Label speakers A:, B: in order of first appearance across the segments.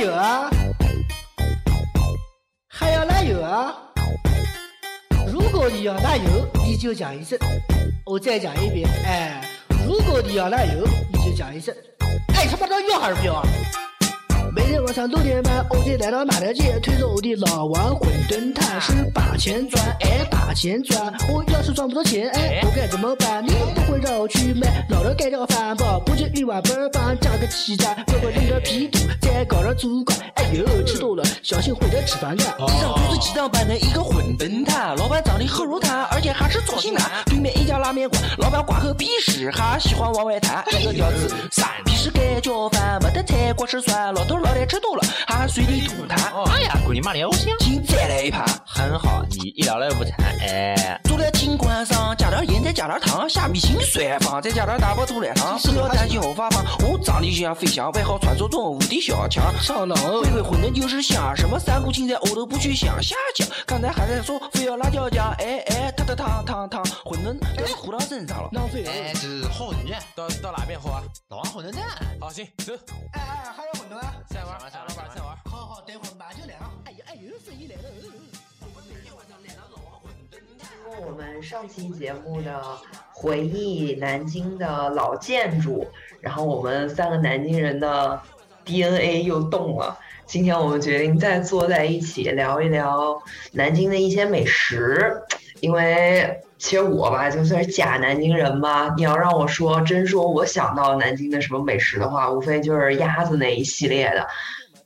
A: 有啊？还要奶油啊？如果你要奶油，你就讲一声。我再讲一遍，哎，如果你要奶油，你就讲一声。哎，他妈的要还是不要啊？每天晚上六点半，我得来到马德街，推着我的老王馄饨摊，是吧把钱赚，哎，把钱赚。我要是赚不到钱，哎，我该怎么办？你不会让我去买老了盖掉饭包，不就一碗白饭加个鸡蛋，乖乖扔点皮肚，再搞点猪肝。哎呦，吃多了小心会得吃反感。
B: 地上都是鸡蛋拌的一个馄饨摊，老板长得很如炭，而且还是重庆男。对面一家拉面馆，老板挂个鼻屎，还喜欢往外弹。这个屌子，三皮是盖浇饭，没得菜光吃酸，老头老太吃多了，还随地吐痰。
C: 哎呀，姑娘妈的，我想
B: 请再来一盘。
C: 很好，你一聊了午餐，哎，
B: 做了金关上，加点盐，再加点糖，虾米青蒜放，再加点大白兔来糖，吃了担心后发胖。我长得就像飞翔，外号传说中无敌小强。
A: 上脑
B: 回回馄饨就是香，什么三股青菜我都不去想。下讲，刚才还在说非要辣椒酱，哎哎，烫烫烫烫烫，馄饨都糊到身上了。
A: 浪费了。
C: 哎，这是好馄饨，到到哪边喝啊？老王馄饨店。好，行，走。
A: 哎哎，还有馄饨啊？
C: 再玩，再玩，再玩。
A: 好好，等会儿马上就来啊！哎呀哎呦，生意来了。
D: 我们上期节目的回忆南京的老建筑，然后我们三个南京人的 DNA 又动了。今天我们决定再坐在一起聊一聊南京的一些美食，因为其实我吧就算是假南京人吧，你要让我说真说我想到南京的什么美食的话，无非就是鸭子那一系列的。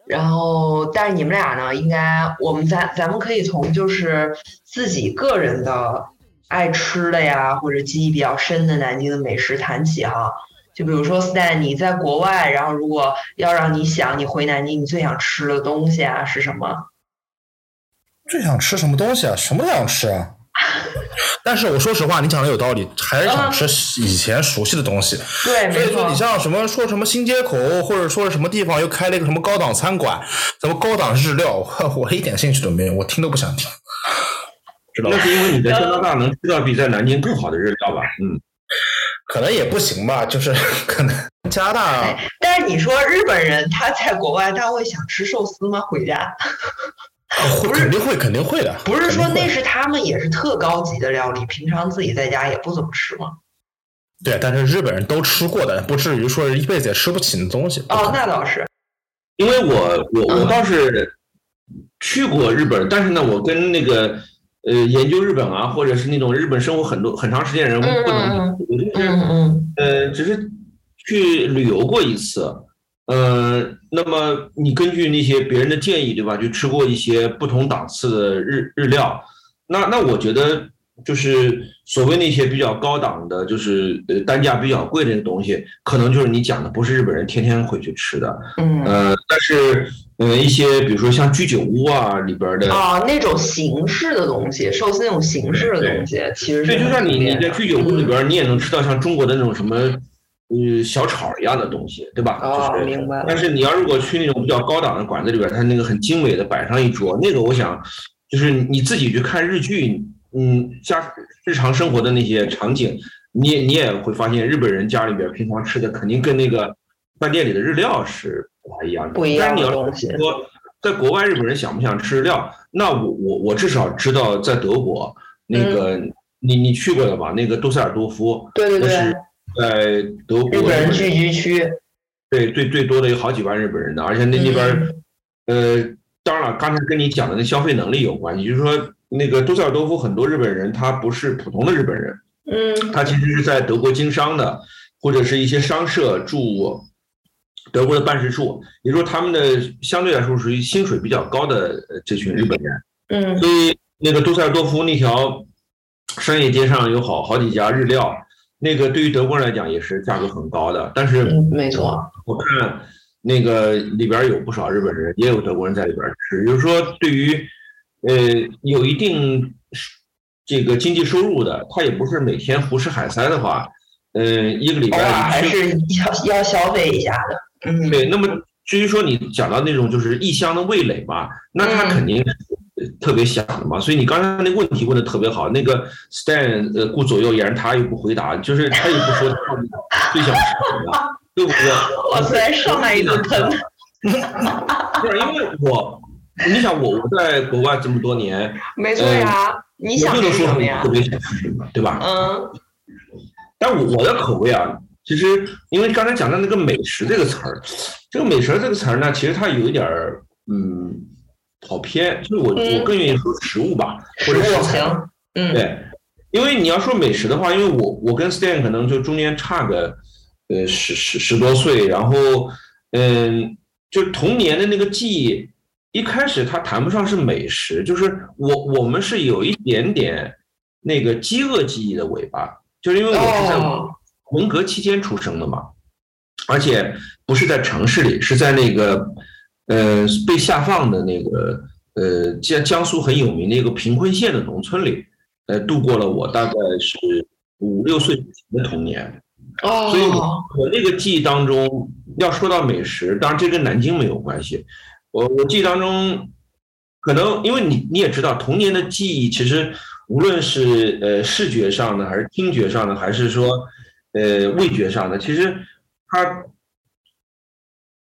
D: 然后，但是你们俩呢？应该我们咱咱们可以从就是自己个人的爱吃的呀，或者记忆比较深的南京的美食谈起哈。就比如说，Stan，你在国外，然后如果要让你想你回南京，你最想吃的东西啊是什么？
E: 最想吃什么东西啊？什么都想吃啊。但是我说实话，你讲的有道理，还是想吃以前熟悉的东西。
D: 对，
E: 所以说你。像什么说什么新街口，或者说是什么地方又开了一个什么高档餐馆，什么高档日料，我 我一点兴趣都没有，我听都不想听，知道吧
F: 那？是因为你在加拿大能吃到比在南京更好的日料吧？嗯，
E: 可能也不行吧，就是 可能加拿大
D: 哎，但是你说日本人他在国外他会想吃寿司吗？回家
E: 会肯定会肯定会的，
D: 不是说那是他们也是特高级的料理，平常自己在家也不怎么吃吗？
E: 对，但是日本人都吃过的，不至于说是一辈子也吃不起的东西。
D: 哦，那倒是。
F: 因为我我我
D: 嗯
F: 倒是去过日本，但是呢，我跟那个呃研究日本啊，或者是那种日本生活很多很长时间人不能我就是呃，只是去旅游过一次，呃，那么你根据那些别人的建议，对吧？就吃过一些不同档次的日日料，那那我觉得就是所谓那些比较高档的，就是呃单价比较贵的那个东西，可能就是你讲的，不是日本人天天会去吃的，
D: 嗯。
F: 呃，但是呃一些比如说像居酒屋啊里边的。
D: 啊，那种形式的东西，寿司那种形式的东西，其实
F: 对，就
D: 很
F: 像你你在居酒屋里边儿，你也能吃到像中国的那种什么，呃，小炒一样的东西，对吧？
D: 哦
F: 就是
D: 明白了
F: 但是你要如果去那种比较高档的馆子里边儿，它那个很精美的摆上一桌，那个我想，就是你自己去看日剧，嗯，家日常生活的那些场景，你也你也会发现，日本人家里边儿平常吃的肯定跟那个饭店里的日料是不太一样的。
D: 不一样
F: 但是你要
D: 的东西。
F: 说在国外日本人想不想吃日料？那我我我至少知道在德国那个、你你去过的吧？那个杜塞尔多夫，
D: 对对对
F: 那是，在德国
D: 日本人聚集区，
F: 对对最多的有好几万日本人的，而且那那边、
D: 嗯
F: 呃，当然了，刚才跟你讲的那消费能力有关系，就是说那个杜塞尔多夫很多日本人他不是普通的日本人，
D: 嗯
F: 他其实是在德国经商的，或者是一些商社驻德国的办事处，也就是说他们的相对来说属于薪水比较高的呃这群日本人。
D: 嗯
F: 所以那个杜塞尔多夫那条商业街上有好好几家日料，那个对于德国人来讲也是价格很高的。但是
D: 嗯，没错，
F: 我看那个里边有不少日本人，也有德国人在里边吃，就是说对于呃有一定这个经济收入的，他也不是每天胡吃海塞的话，呃一个礼拜
D: 还是要要消费一下的。嗯，
F: 对，那么至于说你讲到那种就是异乡的味蕾嘛，那他
D: 嗯
F: 肯定特别想的嘛。所以你刚才那个问题问的特别好，那个 Stan 呃顾左右言，他又不回答，就是他也不说他最想吃什么，对不对？
D: 哇塞，上来一顿喷。
F: 不是因为我，你想我我在国外这么多年，
D: 没错呀，你想
F: 我就能说
D: 吃什么呀
F: 特？别想吃什么，对吧？
D: 嗯，
F: 但我我的口味啊，其实因为刚才讲的那个美食这个词儿，这个美食这个词儿呢，其实它有一点儿嗯跑偏，就是我
D: 嗯
F: 我更愿意说食物吧，或者食材。
D: 行，嗯，
F: 对，因为你要说美食的话，因为我我跟 Stan 可能就中间差个呃十十十多岁，然后嗯，就童年的那个记忆，一开始它谈不上是美食，就是我我们是有一点点那个饥饿记忆的尾巴，就是因为我是在
D: 哦
F: 文革期间出生的嘛，而且不是在城市里，是在那个呃被下放的那个呃江江苏很有名的一个贫困县的农村里，呃度过了我大概是五六岁之前的童年。所以我那个记忆当中，要说到美食，当然这跟南京没有关系。我我记忆当中，可能因为你你也知道，童年的记忆其实无论是呃视觉上的，还是听觉上的，还是说呃味觉上的，其实它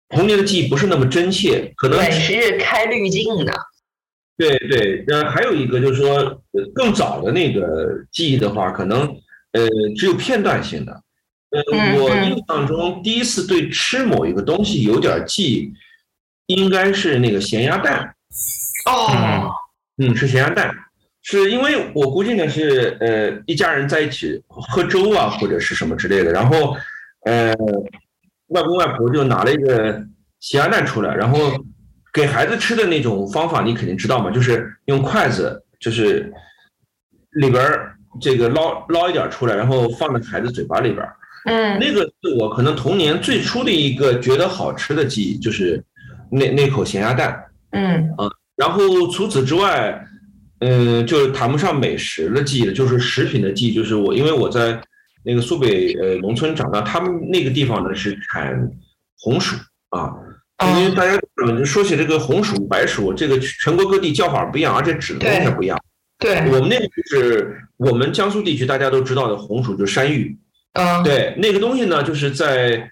F: 童年的记忆不是那么真切，可能
D: 对，是开滤镜的，
F: 对对，呃，还有一个就是说，呃更早的那个记忆的话，可能呃只有片段性的。呃，我印象中第一次对吃某一个东西有点记忆，应该是那个咸鸭蛋。
D: 哦，
F: 嗯，是咸鸭蛋，是因为我估计呢是呃一家人在一起喝粥啊或者是什么之类的，然后呃外公外婆就拿了一个咸鸭蛋出来，然后给孩子吃的那种方法你肯定知道嘛，就是用筷子就是里边儿这个捞捞一点儿出来，然后放在孩子嘴巴里边儿。
D: 嗯，
F: 那个是我可能童年最初的一个觉得好吃的记忆，就是那那口咸鸭蛋。
D: 嗯啊，
F: 然后除此之外，嗯，就是谈不上美食的记忆了，就是食品的记忆。就是我，因为我在那个苏北呃农村长大，他们那个地方呢是产红薯啊。因为大家嗯说起这个红薯、白薯，这个全国各地叫法不一样，而且指的东西也不一样。
D: 对，
F: 我们那个就是我们江苏地区大家都知道的红薯，就是山芋。
D: 啊，
F: 对，那个东西呢，就是在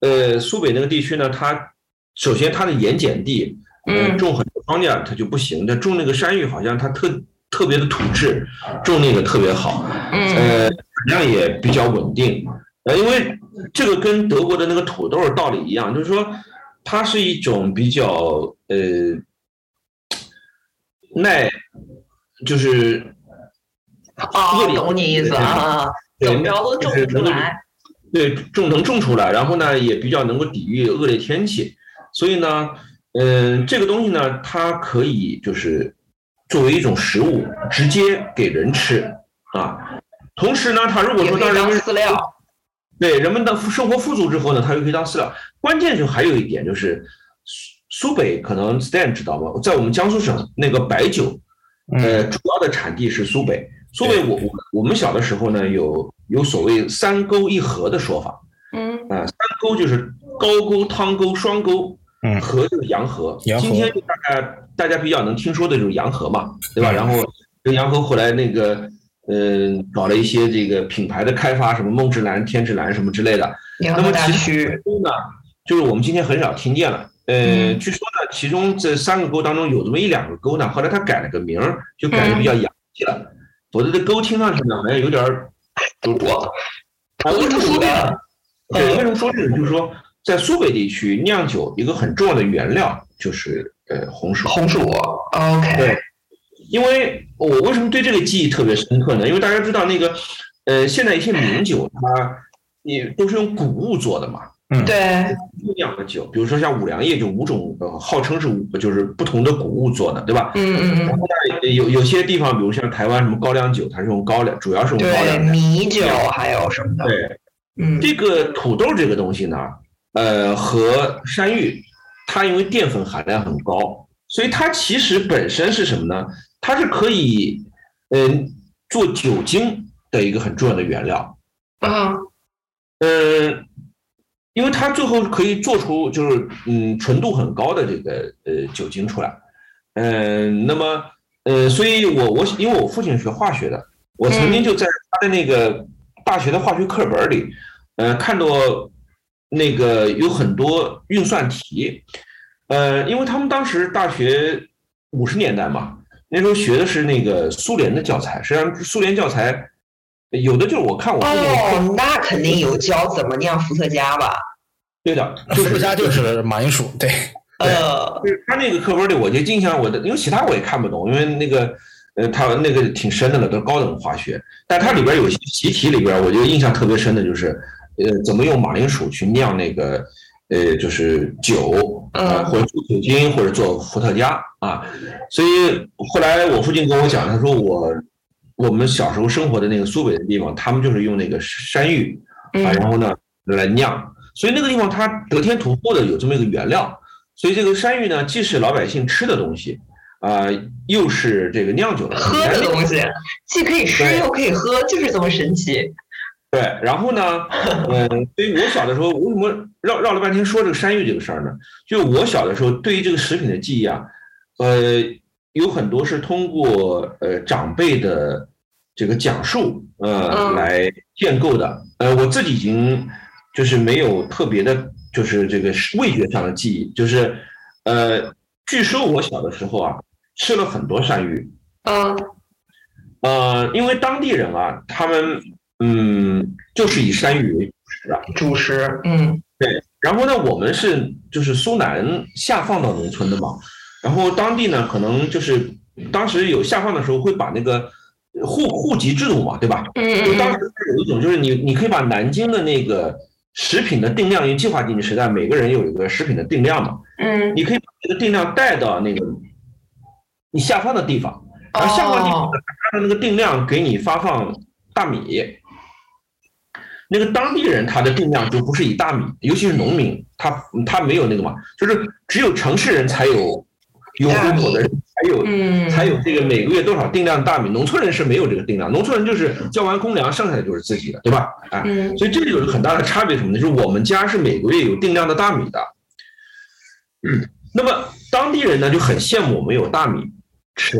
F: 呃苏北那个地区呢，它首先它的盐碱地，呃
D: 嗯
F: 种很多庄稼它就不行，但种那个山芋好像它特特别的土质，种那个特别好，
D: 嗯，
F: 呃产量也比较稳定。呃，因为这个跟德国的那个土豆道理一样，就是说它是一种比较呃耐，就是
D: 哦，懂你意思啊，
F: 对
D: 怎么着都种出来，
F: 对，种能种出来，然后呢也比较能够抵御恶劣天气，所以呢，嗯、这个东西呢，它可以就是作为一种食物直接给人吃啊。同时呢，它如果说当人们
D: 饲料，
F: 对人们的生活富足之后呢，它又可以当饲料。关键就还有一点就是，苏苏北可能 Stan 知道吗？在我们江苏省那个白酒，呃，主要的产地是苏北。苏北我我我们小的时候呢，有有所谓三沟一河的说法。
D: 嗯
F: 啊，三沟就是高沟、汤沟、双沟，
E: 嗯
F: 河就是洋河。
E: 洋河
F: 今天就大概大家比较能听说的就是洋河嘛，对吧？
E: 嗯
F: 然后跟洋河后来那个，嗯、搞了一些这个品牌的开发，什么梦之蓝、天之蓝什么之类的。那么其
D: 区，
F: 中呢，就是我们今天很少听见了。呃，
D: 嗯
F: 据说呢，其中这三个沟当中有这么一两个沟呢，后来他改了个名儿，就改的比较洋气了。否则这沟听上去呢，好像有点儿
D: 土，
F: 啊，为什么说这个？对，为什么说这个？就是说，在苏北地区酿酒一个很重要的原料就是呃红薯。
D: 红薯，OK，
F: 对，因为我为什么对这个记忆特别深刻呢？因为大家知道那个呃，现在一些名酒它也都是用谷物做的嘛，
D: 对，
F: 酿的酒，比如说像五粮液，就五种呃号称是五就是不同的谷物做的，对吧？
D: 嗯嗯嗯，
F: 有有些地方，比如像台湾什么高粱酒，它是用高粱，主要是用高，粱的。
D: 米酒还有什么的，
F: 对，
D: 嗯，
F: 这个土豆这个东西呢，呃，和山芋，它因为淀粉含量很高，所以它其实本身是什么呢？它是可以，嗯、做酒精的一个很重要的原料。
D: 啊，
F: 嗯，因为它最后可以做出就是嗯纯度很高的这个呃酒精出来。嗯，那么呃，所以我我因为我父亲学化学的，我曾经就在他的那个大学的化学课本里，呃，看到那个有很多运算题，呃，因为他们当时大学五十年代嘛，那时候学的是那个苏联的教材，实际上苏联教材有的就是我看我
D: 哦，那肯定有教怎么酿伏特加吧？
F: 对的，
E: 伏特加就是马铃薯，对，
D: 呃，
F: 就是他那个课本里，我就印象我的，因为其他我也看不懂，因为那个呃，他那个挺深的了，都是高等化学，但它里边有些习题里边，我觉得印象特别深的就是，呃，怎么用马铃薯去酿那个呃，就是酒，呃，
D: 嗯。
F: 或者做酒精，或者做伏特加啊。所以后来我父亲跟我讲，他说我我们小时候生活的那个苏北的地方，他们就是用那个山芋啊，
D: 嗯。
F: 然后呢来酿，所以那个地方它得天独厚的有这么一个原料，所以这个山芋呢，既是老百姓吃的东西，啊、又是这个酿酒的
D: 喝的东西，既可以吃又可以喝，就是这么神奇。
F: 对，然后呢，嗯，所以我小的时候，为什么绕绕了半天说这个山芋这个事儿呢？就我小的时候对于这个食品的记忆啊，呃，有很多是通过呃长辈的这个讲述呃
D: 嗯
F: 来建构的。呃，我自己已经就是没有特别的，就是这个味觉上的记忆，就是呃，据说我小的时候啊吃了很多山芋，
D: 嗯
F: 呃，因为当地人啊，他们嗯，就是以山芋为主食的。
D: 主食，嗯对
F: 然后呢，我们是就是苏南下放到农村的嘛，然后当地呢，可能就是当时有下放的时候会把那个户户籍制度嘛，对吧？
D: 嗯
F: 就当时有一种就是你你可以把南京的那个食品的定量，因为计划经济时代每个人有一个食品的定量嘛，
D: 嗯
F: 你可以把这个定量带到那个你下放的地方，然后下放地方
D: 哦
F: 呢按照那个定量给你发放大米。那个当地人他的定量就不是以大米，尤其是农民，他他没有那个嘛，就是只有城市人才有有户口的人才有
D: 嗯，
F: 才有这个每个月多少定量大米，农村人是没有这个定量，农村人就是交完公粮，剩下的就是自己的，对吧？哎，
D: 嗯
F: 所以这里有一个很大的差别，什么呢？就是我们家是每个月有定量的大米的，嗯，那么当地人呢就很羡慕我们有大米吃，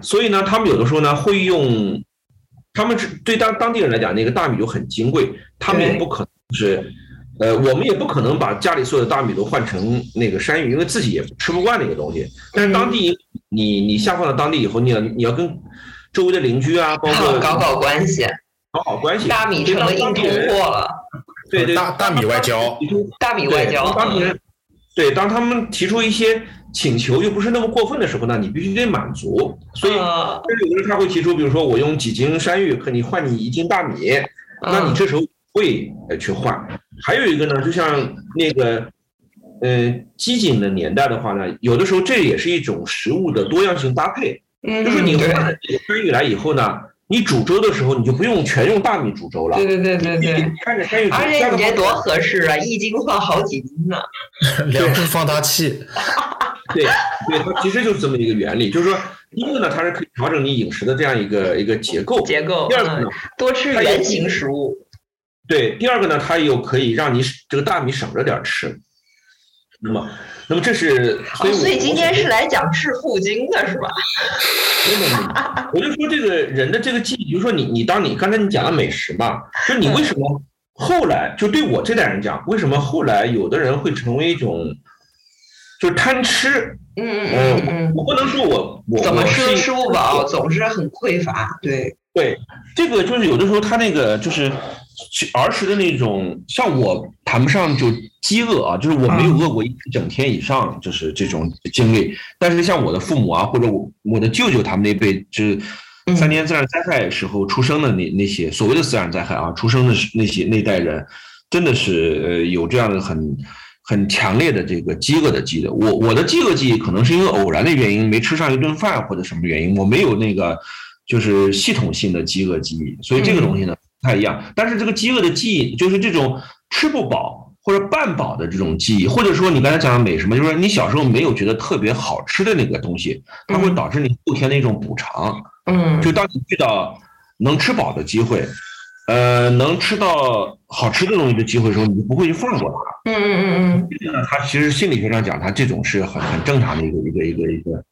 F: 所以呢，他们有的时候呢会用，他们是对当当地人来讲，那个大米就很金贵，他们也不可能是。呃，我们也不可能把家里所有的大米都换成那个山芋，因为自己也吃不惯那个东西。但是当地你你下放到当地以后，你要你要跟周围的邻居啊，包括
D: 搞搞关系，
F: 搞好关系。
D: 大米成了硬通货了，
F: 对对，
E: 大大米外交，
D: 大米外交，
F: 当地人对当他们提出一些请求又不是那么过分的时候呢，你必须得满足。所以，
D: 呃
F: 甚至有的人他会提出，比如说我用几斤山芋和你换你一斤大米，那你
D: 嗯
F: 这时候会呃去换。还有一个呢，就像那个，呃，机井的年代的话呢，有的时候这也是一种食物的多样性搭配。
D: 嗯，
F: 就是你换了这个山芋来以后呢，你煮粥的时候你就不用全用大米煮粥了，
D: 对对对对对。而且你这多合适啊，一斤换好几斤呢。
E: 两部放大器，
F: 对对，它其实就是这么一个原理，就是说，第一个呢，它是可以调整你饮食的这样一个一个结构；
D: 结构，
F: 第二个呢
D: 嗯，多吃原形食物。
F: 对，第二个呢，它又可以让你这个大米省着点儿吃。那么，那么这是所以
D: 所以今天是来讲致富经的是吧？
F: 我就说这个人的这个记忆，比如说你你当你刚才你讲了美食嘛，就你为什么后来就对我这代人讲，为什么后来有的人会成为一种就是贪吃？
D: 嗯嗯嗯嗯
F: 我不能说我我
D: 嗯，怎么吃都吃不饱，总是很匮乏。对，
F: 对，这个就是有的时候他那个就是儿时的那种，像我谈不上就饥饿啊，就是我没有饿过一整天以上，就是这种经历。但是像我的父母啊，或者我我的舅舅他们那辈，就是三年自然灾害时候出生的那那些所谓的自然灾害啊，出生的那些那代人，真的是呃有这样的很。很强烈的这个饥饿的记忆，我我的饥饿记忆可能是因为偶然的原因没吃上一顿饭或者什么原因，我没有那个就是系统性的饥饿记忆，所以这个东西呢不太一样。但是这个饥饿的记忆，就是这种吃不饱或者半饱的这种记忆，或者说你刚才讲的美什么，就是你小时候没有觉得特别好吃的那个东西，它会导致你后天的一种补偿。
D: 嗯
F: 就当你遇到能吃饱的机会，呃，能吃到好吃的东西的机会的时候，你就不会去放过它。
D: 嗯嗯
F: 这个呢，它其实心理学上讲，它这种是很很正常的一个一个一个一个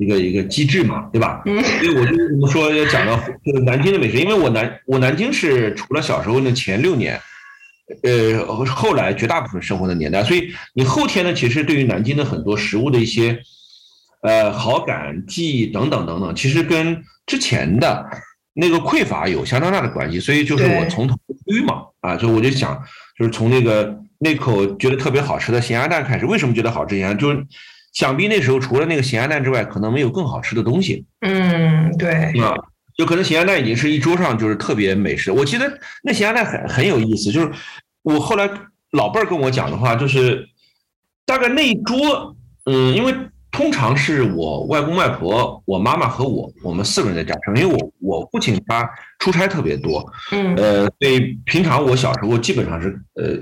F: 一个一个机制嘛，对吧？
D: 嗯
F: 所以我就为什么说要讲到就是南京的美食，因为我南我南京是除了小时候那前六年，呃后来绝大部分生活的年代，所以你后天呢，其实对于南京的很多食物的一些呃好感、记忆等等等等，其实跟之前的那个匮乏有相当大的关系。所以就是我从头捋嘛，啊，所以我就想，就是从那个那口觉得特别好吃的咸鸭蛋开始。为什么觉得好吃咸鸭？就是想必那时候除了那个咸鸭蛋之外，可能没有更好吃的东西。
D: 嗯，对，
F: 啊，就可能咸鸭蛋已经是一桌上就是特别美食。我记得那咸鸭蛋很很有意思，就是我后来老辈儿跟我讲的话，就是大概那一桌，嗯，因为通常是我外公外婆、我妈妈和我，我们四个人在家吃，因为我我父亲他出差特别多，
D: 嗯
F: 呃，所以平常我小时候基本上是呃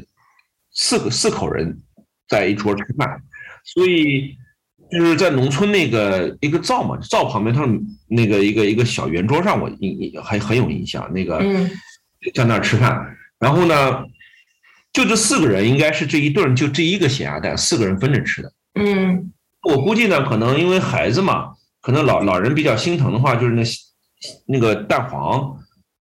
F: 四个四口人在一桌吃饭，所以就是在农村那个一个灶嘛，灶旁边他们那个一个一个小圆桌上，我印印很很有印象，那个
D: 嗯。
F: 在那儿吃饭，然后呢，就这四个人应该是这一顿就这一个咸鸭蛋，四个人分着吃的。
D: 嗯。
F: 我估计呢，可能因为孩子嘛，可能老老人比较心疼的话，就是那那个蛋黄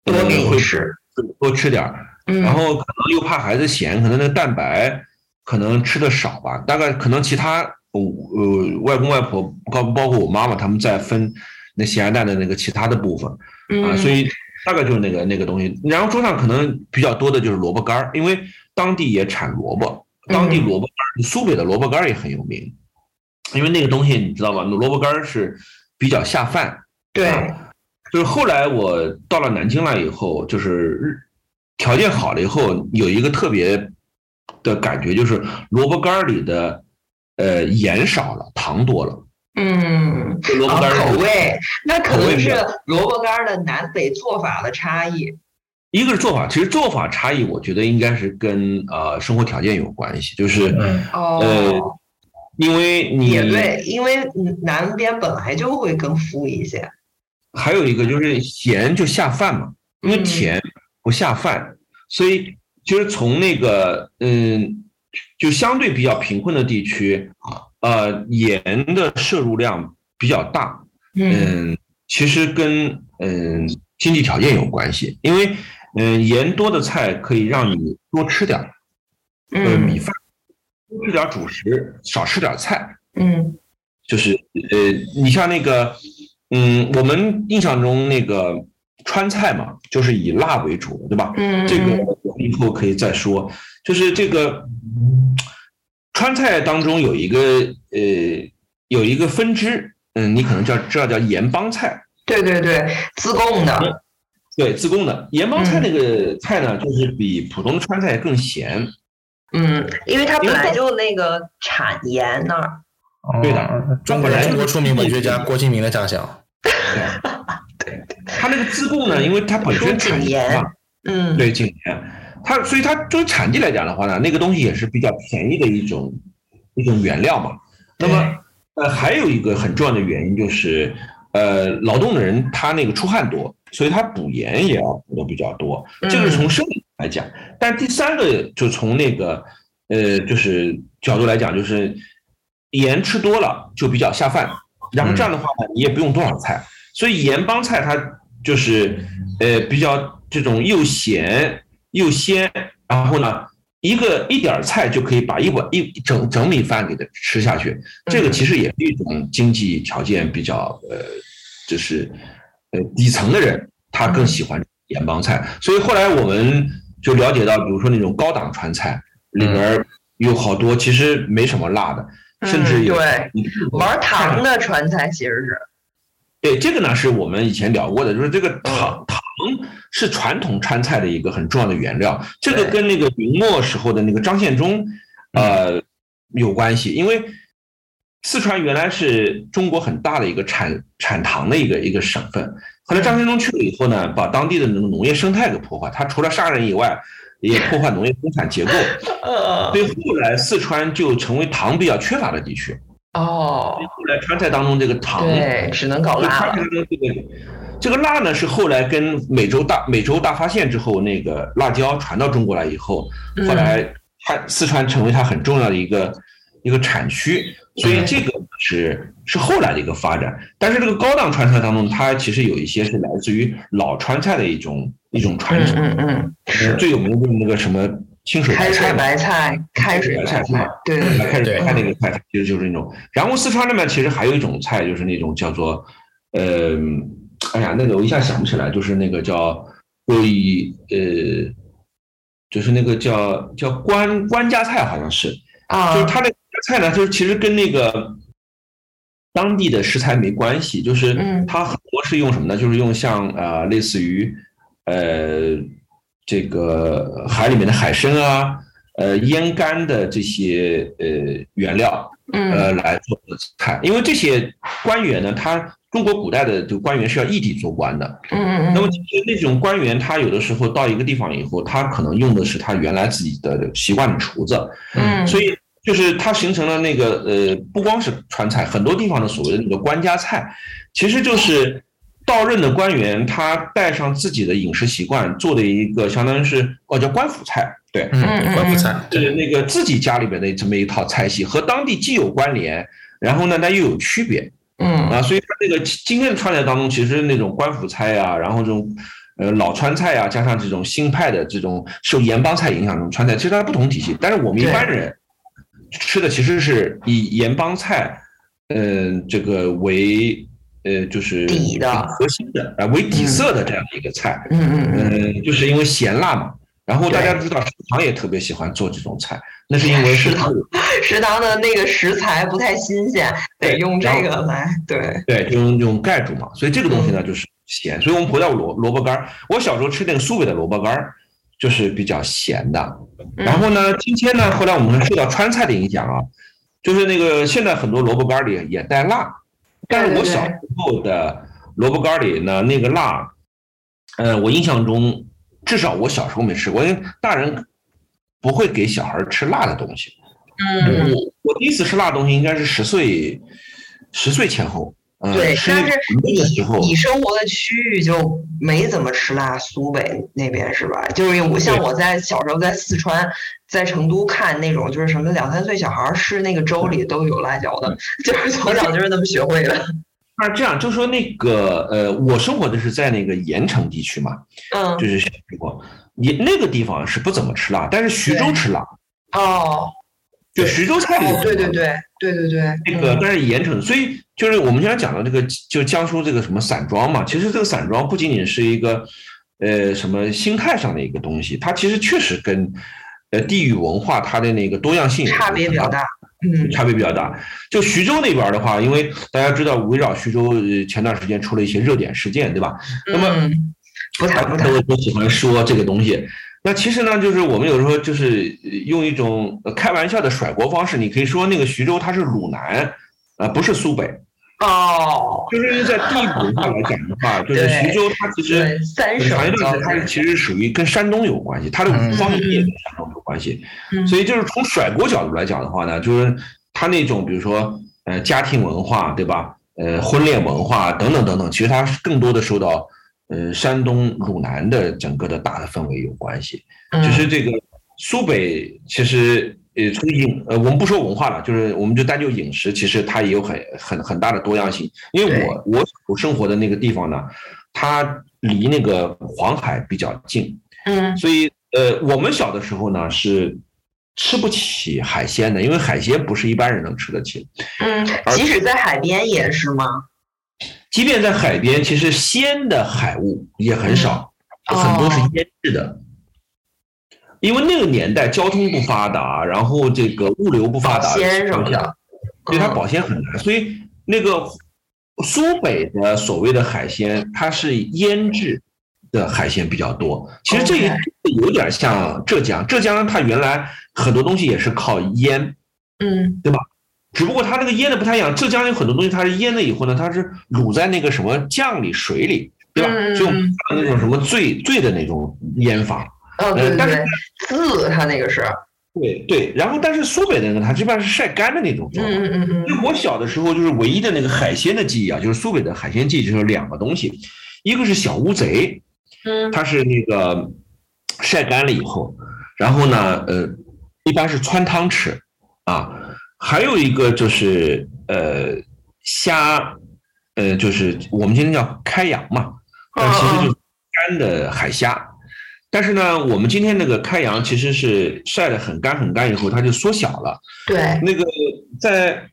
D: 多给你吃。
F: 多吃点儿。
D: 嗯，
F: 然后可能又怕孩子咸，可能那蛋白可能吃的少吧，大概可能其他呃呃外公外婆包包括我妈妈他们在分那咸鸭蛋的那个其他的部分啊，
D: 嗯
F: 所以大概就是那个那个东西。然后桌上可能比较多的就是萝卜干儿，因为当地也产萝卜，当地
D: 嗯
F: 萝卜干儿，苏北的萝卜干儿也很有名，因为那个东西你知道吧，萝卜干儿是比较下饭。
D: 对，
F: 就是后来我到了南京来以后，就是条件好了以后，有一个特别的感觉，就是萝卜干儿里的呃盐少了，糖多了。
D: 嗯，啊
F: 萝卜干儿
D: 口味，那可能是萝卜干儿的南北做法的差异。
F: 一个是做法，其实做法差异，我觉得应该是跟呃生活条件有关系，就是
E: 嗯
D: 哦，
F: 因为你
D: 也对，因为南边本来就会更富一些。
F: 还有一个就是咸就下饭嘛，因为
D: 嗯
F: 甜不下饭，所以就是从那个嗯，就相对比较贫困的地区，呃，盐的摄入量比较大，
D: 嗯。
F: 嗯，其实跟嗯经济条件有关系，因为嗯盐多的菜可以让你多吃点儿呃米
D: 嗯
F: 饭，多吃点儿主食，少吃点儿菜，
D: 嗯。
F: 就是呃，你像那个，嗯，我们印象中那个川菜嘛，就是以辣为主，对吧？
D: 嗯，
F: 这个我们以后可以再说。就是这个川菜当中有一个呃有一个分支，嗯，你可能叫知道叫盐帮菜，
D: 对对对，自贡的。
F: 对，自贡的盐帮菜
D: 嗯
F: 那个菜呢，就是比普通的川菜更咸。
D: 嗯，因为它本来就那个产盐那儿。
F: 对的
E: 嗯中国中国著名文学家郭敬明的家乡。
F: 它那个自贡呢，因为它本身产盐嘛，
D: 嗯，
F: 对，井盐，它所以它作为产地来讲的话呢，那个东西也是比较便宜的一种一种原料嘛。那么，呃，还有一个很重要的原因就是，呃，劳动的人他那个出汗多，所以他补盐也要补的比较多，这个是从生理来讲。但第三个就从那个呃，就是角度来讲，就是盐吃多了就比较下饭，然后这样的话呢，你也不用多少菜，所以盐帮菜它就是呃比较这种又咸又鲜，然后呢一个一点儿菜就可以把一碗一整整米饭给它吃下去，这个其实也是一种经济条件比较呃就是呃底层的人他更喜欢盐帮菜，所以后来我们就了解到，比如说那种高档川菜里边儿有好多其实没什么辣的，甚至有
D: 嗯对玩糖的川菜其实是。
F: 对，这个呢是我们以前聊过的，就是这个
D: 嗯。
F: 糖糖是传统川菜的一个很重要的原料，这个跟那个明末时候的那个张献忠，呃有关系，因为四川原来是中国很大的一个产产糖的一个一个省份，后来张献忠去了以后呢，把当地的那个农业生态给破坏，他除了杀人以外，也破坏农业生产结构，
D: 呃
F: 所以后来四川就成为糖比较缺乏的地区，
D: 哦，
F: 后来川菜当中这个糖。
D: 对，只能搞辣了。
F: 这个这个辣呢，是后来跟美洲大美洲大发现之后，那个辣椒传到中国来以后，
D: 嗯
F: 后来它四川成为它很重要的一个一个产区，所以这个是是后来的一个发展。但是这个高档川菜当中，它其实有一些是来自于老川菜的一种一种传
D: 嗯
F: 承。
D: 嗯嗯，是。
F: 最有名的那个什么清水
D: 开水
F: 嘛
D: 白菜，开水白菜，对对
F: 开
D: 水
F: 白菜那个菜，其实就是那种。然后四川那边其实还有一种菜，就是那种叫做，呃，哎呀，那个我一下想不起来，就是那个叫会呃，就是那个叫叫官官家菜，好像是，
D: 啊，
F: 就是它那个菜呢，就是其实跟那个当地的食材没关系，就是
D: 嗯
F: 它很多是用什么呢？就是用像呃类似于呃这个海里面的海参啊，呃腌干的这些呃原料，
D: 嗯。
F: 呃来做的菜，因为这些官员呢，他中国古代的这个官员是要异地做官的，
D: 嗯嗯
F: 那么其实那种官员，他有的时候到一个地方以后，他可能用的是他原来自己的习惯的厨子，
D: 嗯，
F: 所以就是它形成了那个呃，不光是川菜，很多地方的所谓的那个官家菜，其实就是到任的官员他带上自己的饮食习惯做的一个，相当于是哦叫官府菜，对，
E: 官府菜就，
F: 是那个自己家里边的这么一套菜系，和当地既有关联，然后呢，它又有区别。
D: 嗯。
F: 啊，所以它这个今天的川菜当中，其实那种官府菜啊，然后这种呃老川菜啊，加上这种新派的这种受盐帮菜影响这种川菜，其实它不同体系。但是我们一般人吃的其实是以盐帮菜，嗯、这个为呃就是
D: 底的
F: 核心的啊、为底色的这样的一个菜。
D: 嗯嗯嗯，
F: 嗯，就是因为咸辣嘛。然后大家知道食堂也特别喜欢做这种菜，那是因为
D: 食堂
F: 是
D: 食堂的那个食材不太新鲜，得用这个来，对，
F: 对，就用用盖住嘛，所以这个东
D: 嗯
F: 西呢就是咸。所以我们回到萝萝卜干儿，我小时候吃那个苏北的萝卜干儿，就是比较咸的。
D: 嗯
F: 然后呢，今天呢，后来我们受到川菜的影响啊，就是那个现在很多萝卜干儿里也带辣，但是我小时候的萝卜干里呢，那个辣，呃，我印象中至少我小时候没吃过，因为大人不会给小孩吃辣的东西。
D: 嗯，
F: 我我第一次吃辣的东西应该是十岁，十岁前后。嗯，
D: 对，但是你，你生活的区域就没怎么吃辣，苏北那边是吧？就是因为我像我在小时候在四川，在成都看那种，就是什么两三岁小孩儿吃那个粥里都有辣椒的，就是从小就是那么学会的。
F: 那这样就说那个呃，我生活的是在那个盐城地区嘛，
D: 嗯。
F: 就，是小时候，你那个地方是不怎么吃辣，但是徐州吃辣，
D: 哦，
F: 就徐州菜里
D: 哦，对对对对对对，嗯，
F: 这个但是盐城，所以就是我们现在讲的这个，就江苏这个什么散装嘛，其实这个散装不仅仅是一个呃什么心态上的一个东西，它其实确实跟呃地域文化它的那个多样性
D: 差别比较大。嗯
F: 差别比较大。就徐州那边的话，因为大家知道围绕徐州呃前段时间出了一些热点事件，对吧？那么
D: 嗯，不
F: 大
D: 谈不谈，
F: 家都都喜欢说这个东西。那其实呢，就是我们有时候就是呃用一种呃开玩笑的甩锅方式，你可以说那个徐州它是鲁南，啊、不是苏北，
D: 哦，
F: 就是因为在地域文化来讲的话，就是徐州它其实
D: 对，三
F: 很长一段时间它是其实属于跟山东有关系，它的
E: 嗯
F: 方言也跟山东有关系。
D: 嗯。
F: 所以就是从甩锅角度来讲的话呢，就是它那种比如说呃家庭文化对吧，呃婚恋文化等等等等，其实它更多的受到呃山东鲁南的整个的大的氛围有关系。就是这个苏北其实呃从饮呃我们不说文化了，就是我们就单就饮食，其实它也有很很很大的多样性。因为我我我生活的那个地方呢，它离那个黄海比较近，
D: 嗯
F: 所以呃我们小的时候呢是吃不起海鲜的，因为海鲜不是一般人能吃得起。
D: 嗯，即使在海边也是吗？
F: 即便在海边，其实鲜的海物也很少，
D: 嗯
F: 很多是
D: 哦
F: 腌制的。因为那个年代交通不发达，然后这个物流不发达的
D: 鲜
F: 情况下，
D: 什么的，嗯
F: 对它保鲜很难，所以那个苏北的所谓的海鲜，它是腌制的海鲜比较多。其实这也有点像浙江，浙江它原来很多东西也是靠腌，
D: 嗯对吧
F: 只不过它那个腌的不太一样。浙江有很多东西它是腌了以后呢，它是卤在那个什么酱里、水里，对吧？
D: 嗯
F: 所以我们那种什么醉醉的那种腌法。
D: 哦，对对
F: 但是
D: 对，字它那个是，
F: 对对，然后但是苏北的那个它基本上是晒干的那种。
D: 嗯嗯嗯
F: 因为我小的时候就是唯一的那个海鲜的记忆啊，就是苏北的海鲜记忆，就是两个东西，一个是小乌贼，
D: 嗯
F: 它是那个晒干了以后，然后呢，呃，一般是汆汤吃啊，还有一个就是呃虾，呃，就是我们今天叫开阳嘛，但其实就是干的海虾。但是呢，我们今天那个开阳其实是晒得很干很干以后，它就缩小了。
D: 对，
F: 那个在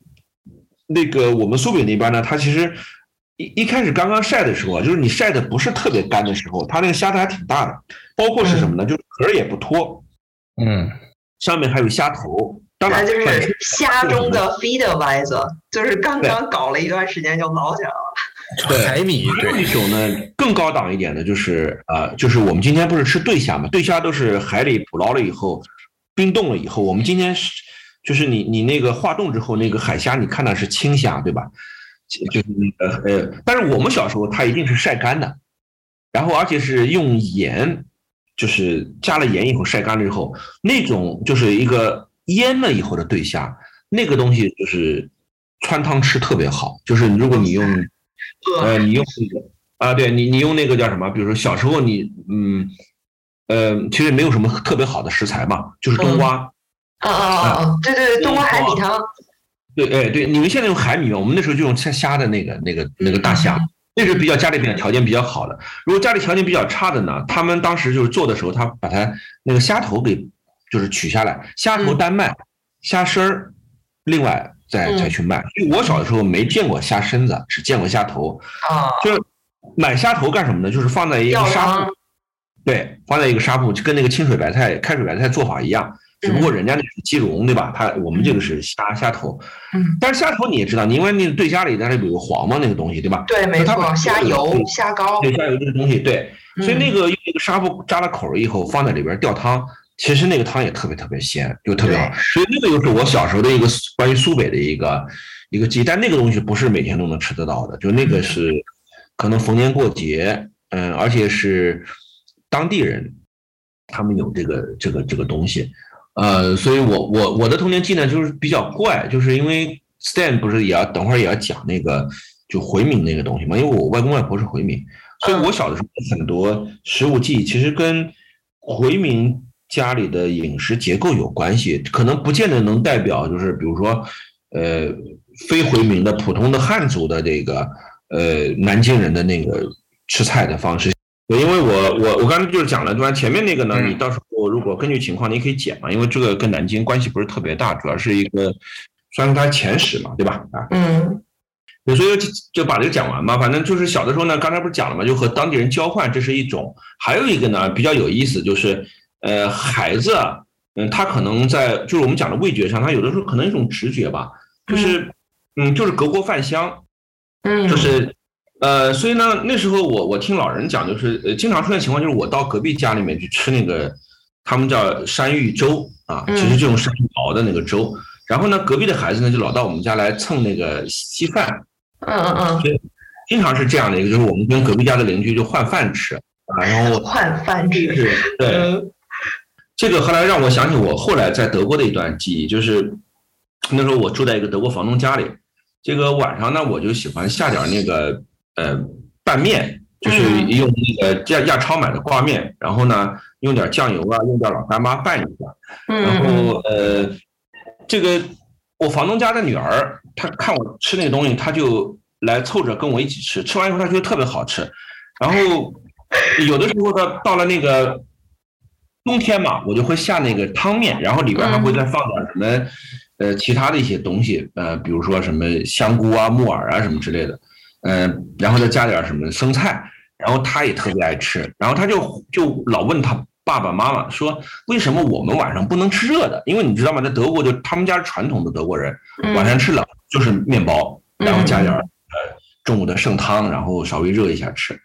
F: 那个我们苏北那边呢，它其实一一开始刚刚晒的时候啊，就是你晒的不是特别干的时候，它那个虾子还挺大的，包括是什么呢？就是壳也不脱，
E: 嗯，
F: 上面还有虾头。当然，
D: 它就是虾中的 feederweiser，就是刚刚搞了一段时间就捞起来了。
F: 对
E: 海米
F: 还有
E: 对
F: 一种呢，更高档一点的，就是呃，就是我们今天不是吃对虾嘛？对虾都是海里捕捞了以后，冰冻了以后，我们今天是就是你你那个化冻之后，那个海虾你看到是青虾对吧？就是那个呃，但是我们小时候它一定是晒干的，然后而且是用盐，就是加了盐以后晒干了以后，那种就是一个腌了以后的对虾，那个东西就是穿汤吃特别好，就是如果你用。呃，你用那个啊，对你你用那个叫什么？比如说小时候你嗯呃，其实没有什么特别好的食材嘛，就是冬瓜。
D: 啊啊啊啊！对对对，冬瓜海米汤。
F: 对，哎对，你们现在用海米吗？我们那时候就用虾虾的那个那个那个大虾，那是比较家里边条件比较好的。如果家里条件比较差的呢，他们当时就是做的时候，他把它那个虾头给就是取下来，虾头单卖，虾身儿另外再
D: 嗯
F: 再去卖。因为我小的时候没见过虾身子，只见过虾头。
D: 啊，
F: 就是买虾头干什么呢？就是放在一个纱布，对，放在一个纱布，就跟那个清水白菜、开水白菜做法一样，只不过人家那是鸡茸，对吧？它我们这个是虾虾头。
D: 嗯，
F: 但是虾头你也知道，你因为那个对虾里它是有个黄嘛那个东西，对吧？
D: 对，没错，虾油、虾膏。
F: 对，虾油这个东西，对，所以那
D: 嗯
F: 个用那个纱布扎了口以后，放在里边吊汤，其实那个汤也特别特别鲜，就特别好。
D: 对。
F: 所以那个就是我小时候的一个关于苏北的一个一个记忆，但那个东西不是每天都能吃得到的，就那个是可能逢年过节，嗯，而且是当地人他们有这个这个这个东西，呃，所以我我我的童年记呢就是比较怪，就是因为 Stan 不是也要等会儿也要讲那个就回民那个东西嘛，因为我外公外婆是回民，所以我小的时候很多食物记忆其实跟回民家里的饮食结构有关系，可能不见得能代表就是比如说呃非回民的普通的汉族的这个呃南京人的那个吃菜的方式。对，因为我我我刚才就是讲了，对吧？前面那个呢，
E: 嗯
F: 你到时候如果根据情况，你可以减嘛，因为这个跟南京关系不是特别大，主要是一个算是它前史嘛，对吧？啊，
D: 嗯
F: 对，所以就就把这个讲完嘛。反正就是小的时候呢，刚才不是讲了嘛，就和当地人交换，这是一种；还有一个呢比较有意思，就是呃，孩子啊，嗯，他可能在就是我们讲的味觉上，他有的时候可能一种直觉吧，就是嗯，就是隔锅饭香，
D: 嗯，
F: 就是呃，所以呢，那时候我我听老人讲，就是呃，经常出现情况就是我到隔壁家里面去吃那个，他们叫山芋粥啊，
D: 嗯
F: 其实就用山芋熬的那个粥。然后呢，隔壁的孩子呢就老到我们家来蹭那个稀饭，
D: 嗯嗯嗯
F: 经常是这样的一个，就是我们跟隔壁家的邻居就换饭吃啊，然后
D: 嗯，换饭吃。
F: 是对。
D: 嗯
F: 这个后来让我想起我后来在德国的一段记忆，就是那时候我住在一个德国房东家里，这个晚上呢我就喜欢下点那个呃拌面，就是
D: 嗯。
F: 用那个亚亚超买的挂面，然后呢用点酱油啊，用点老干妈拌一下，然
D: 嗯。
F: 后呃这个我房东家的女儿，她看我吃那个东西，她就来凑着跟我一起吃，吃完以后她觉得特别好吃，然后有的时候呢到了那个。冬天嘛，我就会下那个汤面，然后里边还会再放点什么，呃，其他的一些东西，呃，比如说什么香菇啊、木耳啊什么之类的，嗯、然后再加点什么生菜，然后他也特别爱吃，然后他就就老问他爸爸妈妈说，为什么我们晚上不能吃热的？因为你知道吗，在德国就他们家是传统的德国人，
D: 嗯
F: 晚上吃冷就是面包，然后加点呃中午的剩汤，然后稍微热一下吃。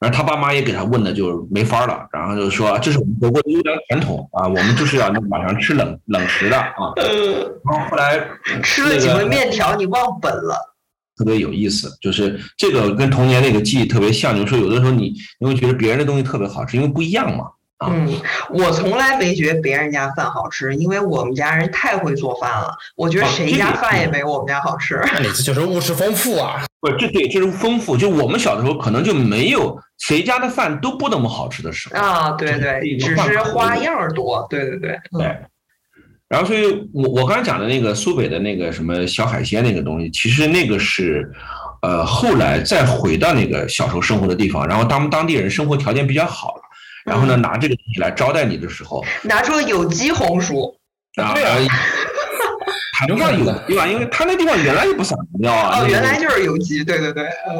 F: 然后他爸妈也给他问的就没法了，然后就说这是我们德国的优良传统啊，我们就是要那晚上吃冷冷食的啊。然后后来
D: 吃了几回面条，你忘本了。
F: 特别有意思，就是这个跟童年那个记忆特别像，就是说有的时候你你会觉得别人的东西特别好吃，因为不一样嘛。啊
D: 嗯，我从来没觉得别人家饭好吃，因为我们家人太会做饭了。我觉得
F: 哦
D: 谁家饭也没我们家好吃。
E: 那你这就是物质丰富啊！
F: 不，这对就是丰富，就我们小的时候可能就没有谁家的饭都不那么好吃的时候。
D: 啊，对对，只是花样儿多。对对对，嗯
F: 对，然后，所以我我刚才讲的那个苏北的那个什么小海鲜那个东西，其实那个是，呃，后来再回到那个小时候生活的地方，然后他们当地人生活条件比较好了，然后呢拿这个东西来招待你的时候，
D: 拿出了有机红薯，
F: 啊，
E: 对啊。
F: 呃谈不上有机吧，因为他那地方原来就不撒农药啊，
D: 哦，
F: 那个
D: 原来就是有机，对对对，嗯。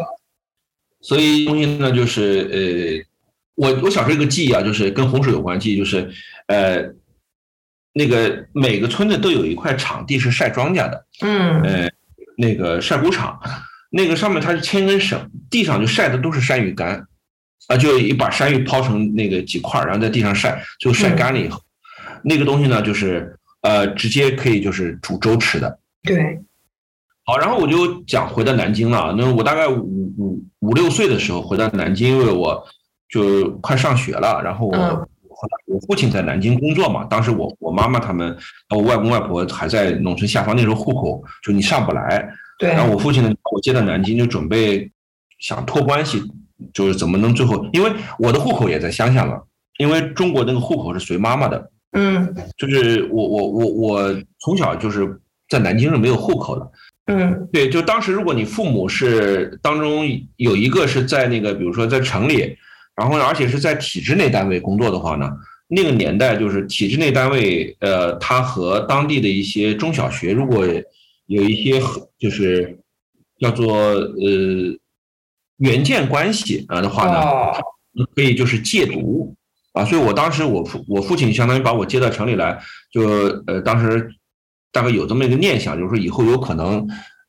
F: 所以东西呢，就是呃，我我小时候有个记忆啊，就是跟红薯有关记忆，就是呃，那个每个村子都有一块场地是晒庄稼的，
D: 嗯。
F: 呃，那个晒谷场，那个上面它是牵根绳，地上就晒的都是山芋干，啊，就一把山芋抛成那个几块儿，然后在地上晒，最后晒干了以后，那个东西呢，就是呃，直接可以就是煮粥吃的。
D: 对，
F: 好，然后我就讲回到南京了。那我大概五五五六岁的时候回到南京，因为我就快上学了。然后我、
D: 嗯
F: 我父亲在南京工作嘛，当时我我妈妈他们，我外公外婆还在农村下方，那时候户口就你上不来。
D: 对，
F: 然后我父亲呢把我接到南京，就准备想托关系，就是怎么能最后，因为我的户口也在乡下了，因为中国那个户口是随妈妈的，
D: 嗯
F: 就是我我我我从小就是在南京是没有户口的。
D: 嗯
F: 对，就当时如果你父母是当中有一个是在那个，比如说在城里，然后而且是在体制内单位工作的话呢，那个年代就是体制内单位，呃，它和当地的一些中小学如果有一些和就是叫做呃援建关系啊的话呢，
D: 哦，
F: 可以就是戒毒。啊，所以我当时我父我父亲相当于把我接到城里来，就呃当时大概有这么一个念想，就是说以后有可能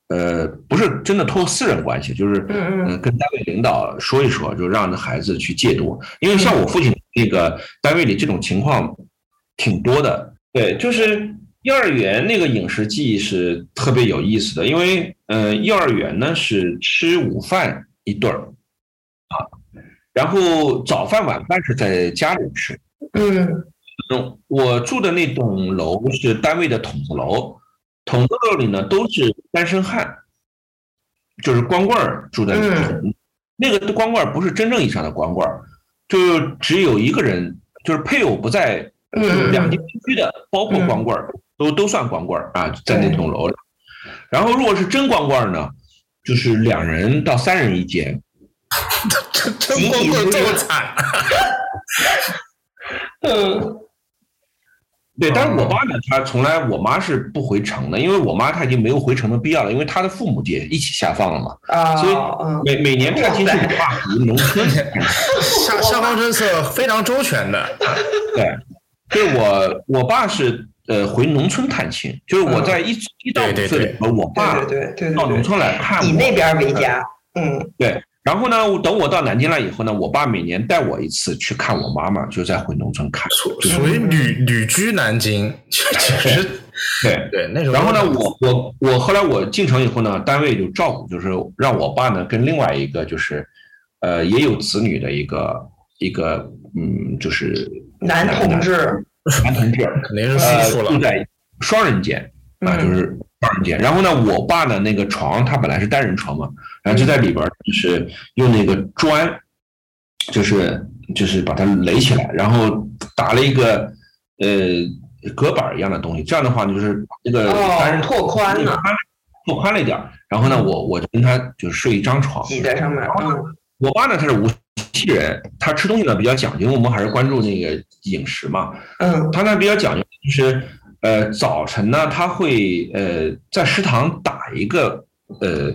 F: 呃不是真的托私人关系，就是
D: 嗯嗯。
F: 呃跟单位领导说一说，就让孩子去戒毒，因为像我父亲那个单位里这种情况挺多的，对，就是。幼儿园那个饮食记忆是特别有意思的，因为呃，幼儿园呢是吃午饭一对儿啊，然后早饭晚饭是在家里吃。
D: 嗯
F: 嗯，我住的那栋楼是单位的筒子楼，筒子楼里呢都是单身汉，就是光棍儿住在里面。那个光棍儿不是真正意义上的光棍儿，就只有一个人，就是配偶不在
D: 嗯，
F: 两地分居的，包括光棍儿，都都算光棍儿啊，在那栋楼里。然后如果是真光棍儿呢，就是两人到三人一间，
E: 这这光棍这么惨，
D: 嗯
F: 对，但是我爸呢，他从来我妈是不回城的，因为我妈她已经没有回城的必要了，因为她的父母也一起下放了嘛，
D: 啊，
F: 所以
D: 嗯
F: 每每年探亲是我爸回农村，
E: 下下方政策非常周全的。
F: 对，就是我我爸是呃回农村探亲，就是我在一一到五
E: 对对
F: 岁的时候，我爸
D: 对对对对
F: 到农村来看
D: 我，以，那边为家，嗯。
F: 对，然后呢，等我到南京来以后呢，我爸每年带我一次去看我妈妈，就再回农村看，
E: 属于旅旅居南京，其实
F: 对。
E: 对那时。候。
F: 然后呢，我我我后来我进城以后呢，单位就照顾，就是让我爸呢跟另外一个就是，呃，也有子女的一个一个嗯，就是
D: 男同志，
F: 男同志，
E: 肯定是
F: 住在双人间啊，
D: 嗯
F: 就是双人间。然后呢，我爸的那个床，他本来是单人床嘛，然后就在里边儿就是用那个砖，就是就是把它垒起来，然后打了一个呃隔板儿一样的东西。这样的话，就是把这个单
D: 哦，
F: 人
D: 拓宽了，
F: 拓宽了一点儿。然后呢，我我就跟他就睡一张床。
D: 挤在上面，嗯
F: 我爸呢，他是无锡人，他吃东西呢比较讲究，我们还是关注那个饮食嘛。
D: 嗯
F: 他呢比较讲究，就是呃早晨呢他会呃在食堂打一个呃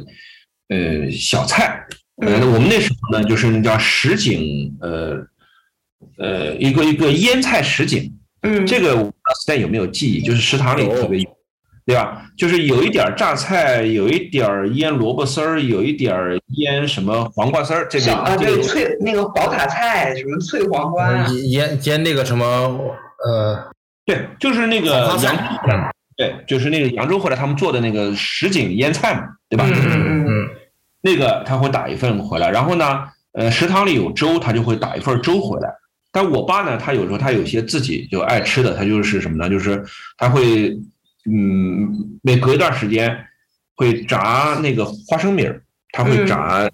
F: 呃小菜，呃
D: 嗯
F: 我们那时候呢就是那叫什锦呃呃一个一个腌菜什锦，
D: 嗯，
F: 这个我不知道 Stan 有没有记忆，就是食堂里特别有。对吧？就是有一点儿榨菜，有一点儿腌萝卜丝儿，有一点儿腌什么黄瓜丝儿，这个
D: 啊，
F: 这个
D: 对脆那个宝塔菜，什么脆黄瓜啊，
E: 腌腌腌那个什么呃，
F: 对，就是那个扬对，就是那个扬州回来他们做的那个什锦腌菜嘛，对吧？
D: 嗯嗯
E: 嗯
F: 那个他会打一份回来，然后呢，呃，食堂里有粥，他就会打一份粥回来。但我爸呢，他有时候他有些自己就爱吃的，他就是什么呢？就是他会，嗯，每隔一段时间会炸那个花生米儿，他会炸、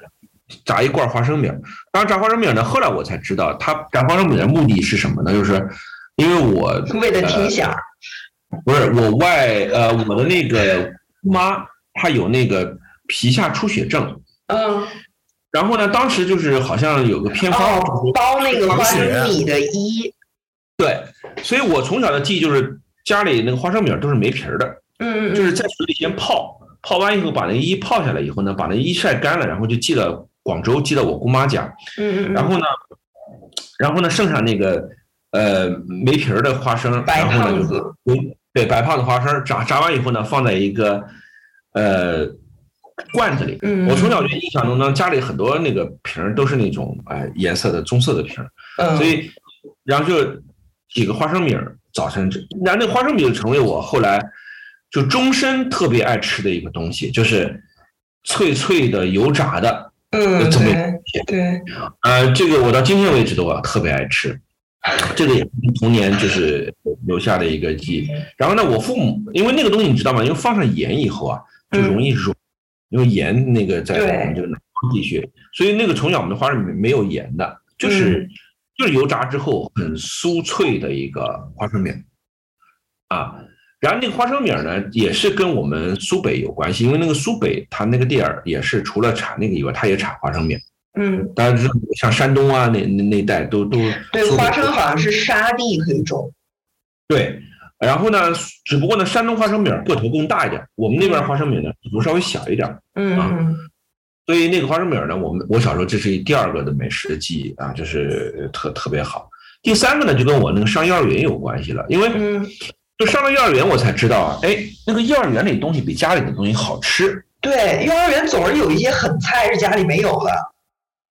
F: 炸一罐花生米儿。当然，炸花生米儿呢，后来我才知道，他炸花生米的目的是什么呢？就是因为我
D: 嗯，为了听响，
F: 不是我外呃我的那个妈，她有那个皮下出血症，
D: 嗯。
F: 然后呢，当时就是好像有个偏方，
D: 哦，包那个花生米的衣，
F: 对，所以我从小的记忆就是家里那个花生米儿都是没皮儿的，
D: 嗯嗯，
F: 就是在水里先泡，泡完以后把那衣泡下来以后呢，把那衣晒干了，然后就寄到广州，寄到我姑妈家。
D: 嗯嗯，
F: 然后呢，然后呢，剩下那个呃没皮儿的花生，然后呢就
D: 是
F: 对对白胖的花生炸炸完以后呢，放在一个呃罐子里。
D: 嗯
F: 我从小就印象中呢，家里很多那个瓶儿都是那种哎颜色的棕色的瓶儿，
D: 嗯，
F: 所以然后就几个花生米儿，早晨吃，然后那花生米就成为我后来就终身特别爱吃的一个东西，就是脆脆的油炸的。
D: 嗯
F: 这么
D: 对对，
F: 呃，这个我到今天为止都啊特别爱吃，这个也是童年就是留下的一个记忆。然后呢，我父母因为那个东西你知道吗？因为放上盐以后啊，就容易软，因为盐那个在我们这个南方地区，所以那个从小我们的花生米没有盐的，就是、就是油炸之后很酥脆的一个花生米啊。然后那个花生米呢，也是跟我们苏北有关系，因为那个苏北它那个地儿也是除了产那个以外，它也产花生米。
D: 嗯，
F: 大家知道，像山东啊，那那那一带都都
D: 对，花生好像是沙地可以种，
F: 对。然后呢，只不过呢，山东花生米个头更大一点，我们那边花生米呢个头稍微小一点，
D: 嗯嗯
F: 所以那个花生米呢，我们我小时候这是第二个的美食的记忆啊，就是特特别好。第三个呢，就跟我那个上幼儿园有关系了，因为
D: 嗯，
F: 就上了幼儿园，我才知道啊，哎，那个幼儿园里东西比家里的东西好吃。
D: 对，幼儿园总是有一些狠菜是家里没有的，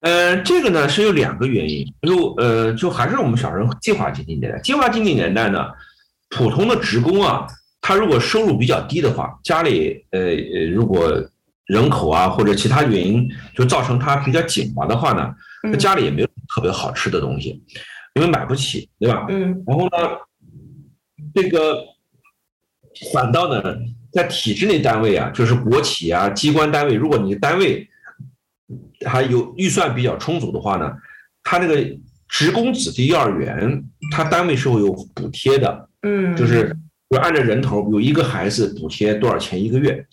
F: 呃，这个呢是有两个原因，就呃，就还是我们小时候计划经济年代。计划经济年代呢，普通的职工啊，他如果收入比较低的话，家里呃呃，如果人口啊或者其他原因就造成他比较紧巴的话呢，
D: 嗯
F: 那家里也没有特别好吃的东西，因为买不起，对吧？
D: 嗯
F: 然后呢，这个反倒呢，在体制内单位啊，就是国企啊、机关单位，如果你单位还有预算比较充足的话呢，他那个职工子弟幼儿园，他单位是会有补贴的，
D: 嗯，
F: 就是就按照人头有一个孩子补贴多少钱一个月，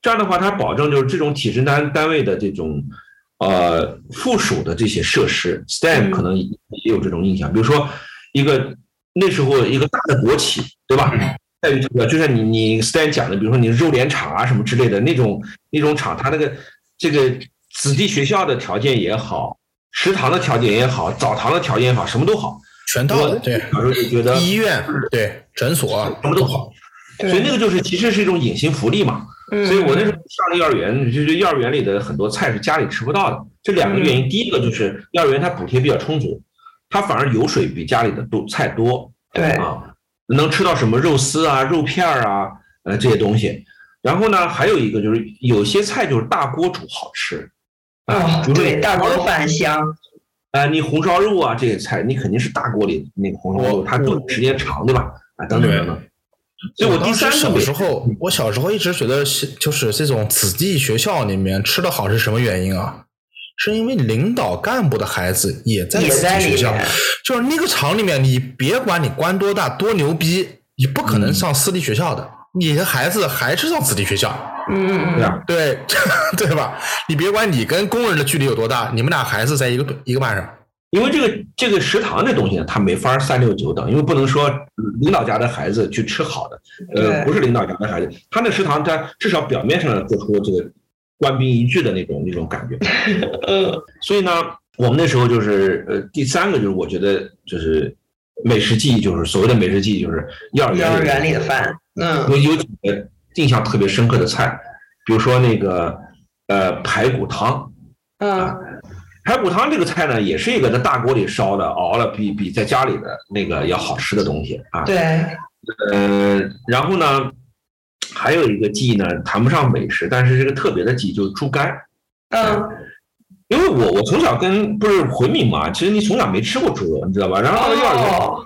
F: 这样的话，他保证就是这种体制单单位的这种呃附属的这些设施，STEM
D: 嗯。
F: 可能也有这种印象，比如说一个那时候一个大的国企，对吧？在于这个，就像你你 STEM 讲的，比如说你肉联厂啊什么之类的那种那种厂，它那个这个子弟学校的条件也好，食堂的条件也好，澡堂的条件也好，什么都好。
E: 全套的，对，
F: 小时候就觉得
E: 医院对诊所
F: 什么都好，所以那个就是其实是一种隐形福利嘛。
D: 嗯
F: 所以我那时候上了幼儿园，就是幼儿园里的很多菜是家里吃不到的。这两个原因，第一个就是幼儿园它补贴比较充足，它反而油水比家里的多菜多
D: 对，
F: 啊，能吃到什么肉丝啊、肉片儿啊，呃这些东西。然后呢，还有一个就是有些菜就是大锅煮好吃，
D: 啊，对，大锅饭香，
F: 啊、你红烧肉啊这些菜，你肯定是大锅里那个红烧肉，
E: 我
F: 它炖时间长，对吧？啊，等等等等。所以我第
E: 当时小
F: 三个小
E: 时候，我小时候一直觉得是就是这种子弟学校里面吃的好是什么原因啊？是因为领导干部的孩子也在子
D: 也在里
E: 弟学校，就是那个厂里面，你别管你官多大多牛逼，你不可能上私立学校的，你的孩子还是上子弟学校，
D: 嗯嗯
F: 对啊，
E: 对 对吧？你别管你跟工人的距离有多大，你们俩孩子在一个一个班上，
F: 因为这个这个食堂这东西呢，它没法三六九等，因为不能说领导家的孩子去吃好的，呃，不是领导家的孩子，他那食堂他至少表面上做出这个官兵一致的那种那种感觉。
D: 嗯
F: 所以呢，我们那时候就是呃，第三个就是我觉得就是美食记忆，就是所谓的美食记忆，就是幼儿园
D: 幼
F: 园
D: 儿园里的饭，嗯
F: 有有几个印象特别深刻的菜，比如说那个呃排骨汤。
D: 嗯
F: 排骨汤这个菜呢，也是一个在大锅里烧的，熬了比比在家里的那个要好吃的东西啊。
D: 对，
F: 呃，然后呢，还有一个记忆呢，谈不上美食，但是这个特别的记忆，就是猪肝。
D: 嗯
F: 因为我我从小跟不是回民嘛，其实你从小没吃过猪肉，你知道吧？然后到了幼儿园，
D: 哦，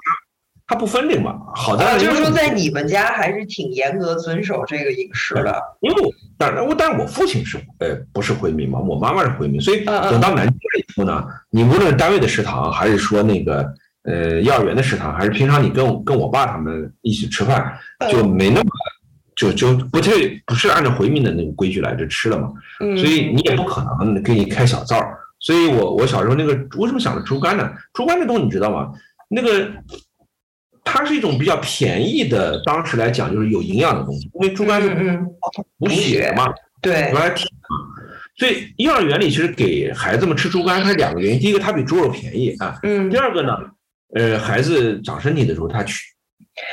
F: 它不分这个嘛。好在
D: 就是说在你们家还是挺严格遵守这个饮食的，
F: 因为我但我但是我父亲是呃不是回民嘛，我妈妈是回民，所以等到南京了以后呢，你无论是单位的食堂，还是说那个呃幼儿园的食堂，还是平常你跟我跟我爸他们一起吃饭，就没那么就就不太不是按照回民的那个规矩来这吃了嘛，
D: 嗯，
F: 所以你也不可能给你开小灶所以我我小时候那个为什么想着猪肝呢？猪肝这东西你知道吗？那个它是一种比较便宜的，当时来讲就是有营养的东西，因为猪肝是补血的嘛，
D: 对
F: 原，来挺所以幼儿园里其实给孩子们吃猪肝，它两个原因：第一个，它比猪肉便宜啊；
D: 嗯
F: 第，二个呢，呃，孩子长身体的时候，他去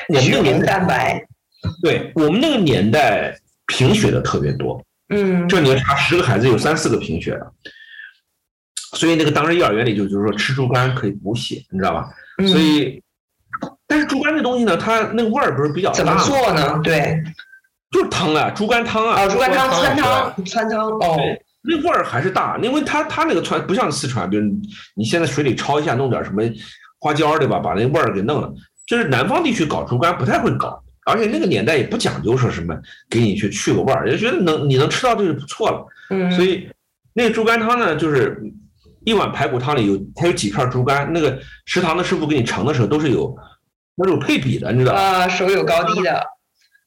F: 我们那
D: 血红
F: 个年代，
D: 蛋白，
F: 对我们那个年代贫血的特别多，
D: 嗯
F: 这你要查十个孩子有三四个贫血的，所以那个当时幼儿园里就就是说吃猪肝可以补血，你知道吧？
D: 嗯
F: 所以，但是猪肝这东西呢，它那个味儿不是比较
D: 怎么？做呢？对，
F: 就是汤啊，猪肝汤啊，
D: 哦，猪肝汤、
E: 汤
D: 川汤、川汤，哦，
F: 那味儿还是大，因为它它那个川不像四川，比如你现在水里焯一下，弄点什么花椒，对吧？把那味儿给弄了。就是南方地区搞猪肝不太会搞，而且那个年代也不讲究说什么给你去去个味儿，也觉得能你能吃到这就不错了。
D: 嗯，
F: 所以那个猪肝汤呢，就是一碗排骨汤里有它有几片猪肝，那个食堂的师傅给你盛的时候都是有都是有配比的，你知道吧？
D: 啊，手有高低的，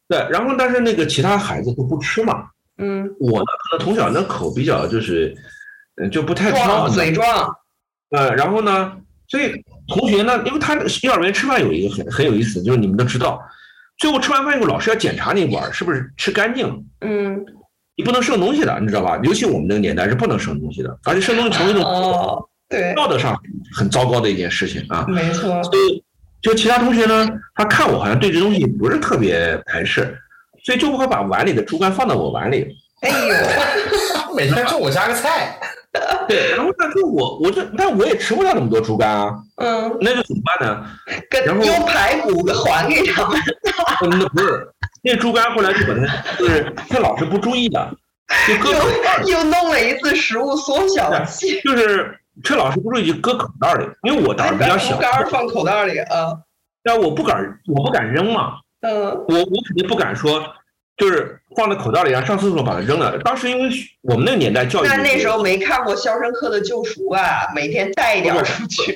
F: 对，然后但是那个其他孩子都不吃嘛，
D: 嗯，
F: 我呢可能从小那口比较就是，嗯，就不太挑，
D: 嘴壮，
F: 呃，然后呢，所以同学呢，因为他幼儿园吃饭有一个很很有意思，就是你们都知道，最后吃完饭以后，老师要检查那碗是不是吃干净，
D: 嗯，
F: 你不能剩东西的，你知道吧？尤其我们那个年代是不能剩东西的，而且剩东西成为一种
D: 哦，对，
F: 道德上很糟糕的一件事情啊。
D: 没错，
F: 所以，就其他同学呢，他看我好像对这东西不是特别排斥，所以就会把碗里的猪肝放到我碗里。
D: 哎呦，
E: 每天中午加个菜，
F: 对，然后呢，就我我就，但我也吃不了那么多猪肝啊，
D: 嗯，
F: 那就怎么办呢？
D: 跟
F: 然后
D: 用排骨还给他们，
F: 嗯，那不是，那猪肝后来就把它，就是他老是不注意的，就搁
D: 又又弄了一次食物缩小器，
F: 就是趁老师不注意就搁口袋里，因为我胆儿比较小
D: 猪，肝放口袋里啊，
F: 但我不敢，我不敢扔嘛，
D: 嗯。
F: 我我肯定不敢说，就是放在口袋里，然后上厕所把它扔了。当时因为我们那个年代教育，
D: 那那时候没看过《肖申克的救赎》啊，每天带一点儿出去。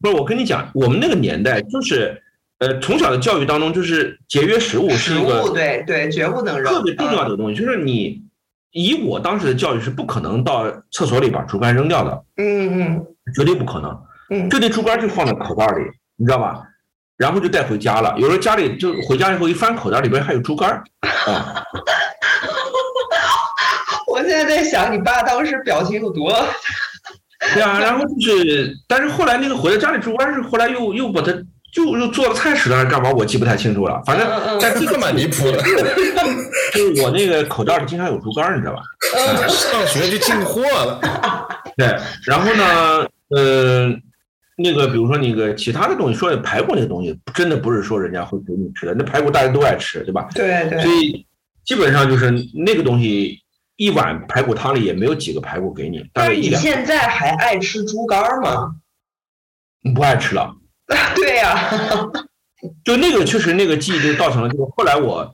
F: 不是我跟你讲，我们那个年代就是，呃，从小的教育当中就是节约食物是一个
D: 对对，绝不能扔。
F: 特别重要的东西，就是你以我当时的教育是不可能到厕所里把竹竿扔掉的，
D: 嗯嗯
F: 绝对不可能。
D: 嗯
F: 就那竹竿就放在口袋里，你知道吧？然后就带回家了。有时候家里就回家以后一翻口袋里边还有猪肝儿啊，
D: 我现在在想，你爸当时表情有多
F: 对啊。然后就是，但是后来那个回到家里猪肝是后来又又把它就又做了菜吃了还是干嘛？我记不太清楚了。反正
D: 嗯嗯
F: 但
E: 这个蛮离谱的。
F: 就是我那个口袋里经常有猪肝儿，你知道吧？
E: 上学就进货了，
F: 对，然后呢，呃，那个比如说那个其他的东西，说排骨那个东西，真的不是说人家会给你吃的，那排骨大家都爱吃，对吧？
D: 对对
F: 所以基本上就是那个东西，一碗排骨汤里也没有几个排骨给你，大
D: 但是你现在还爱吃猪肝儿吗？
F: 不爱吃了。
D: 对呀、
F: 就那个确实那个记忆就造成了，就是后来我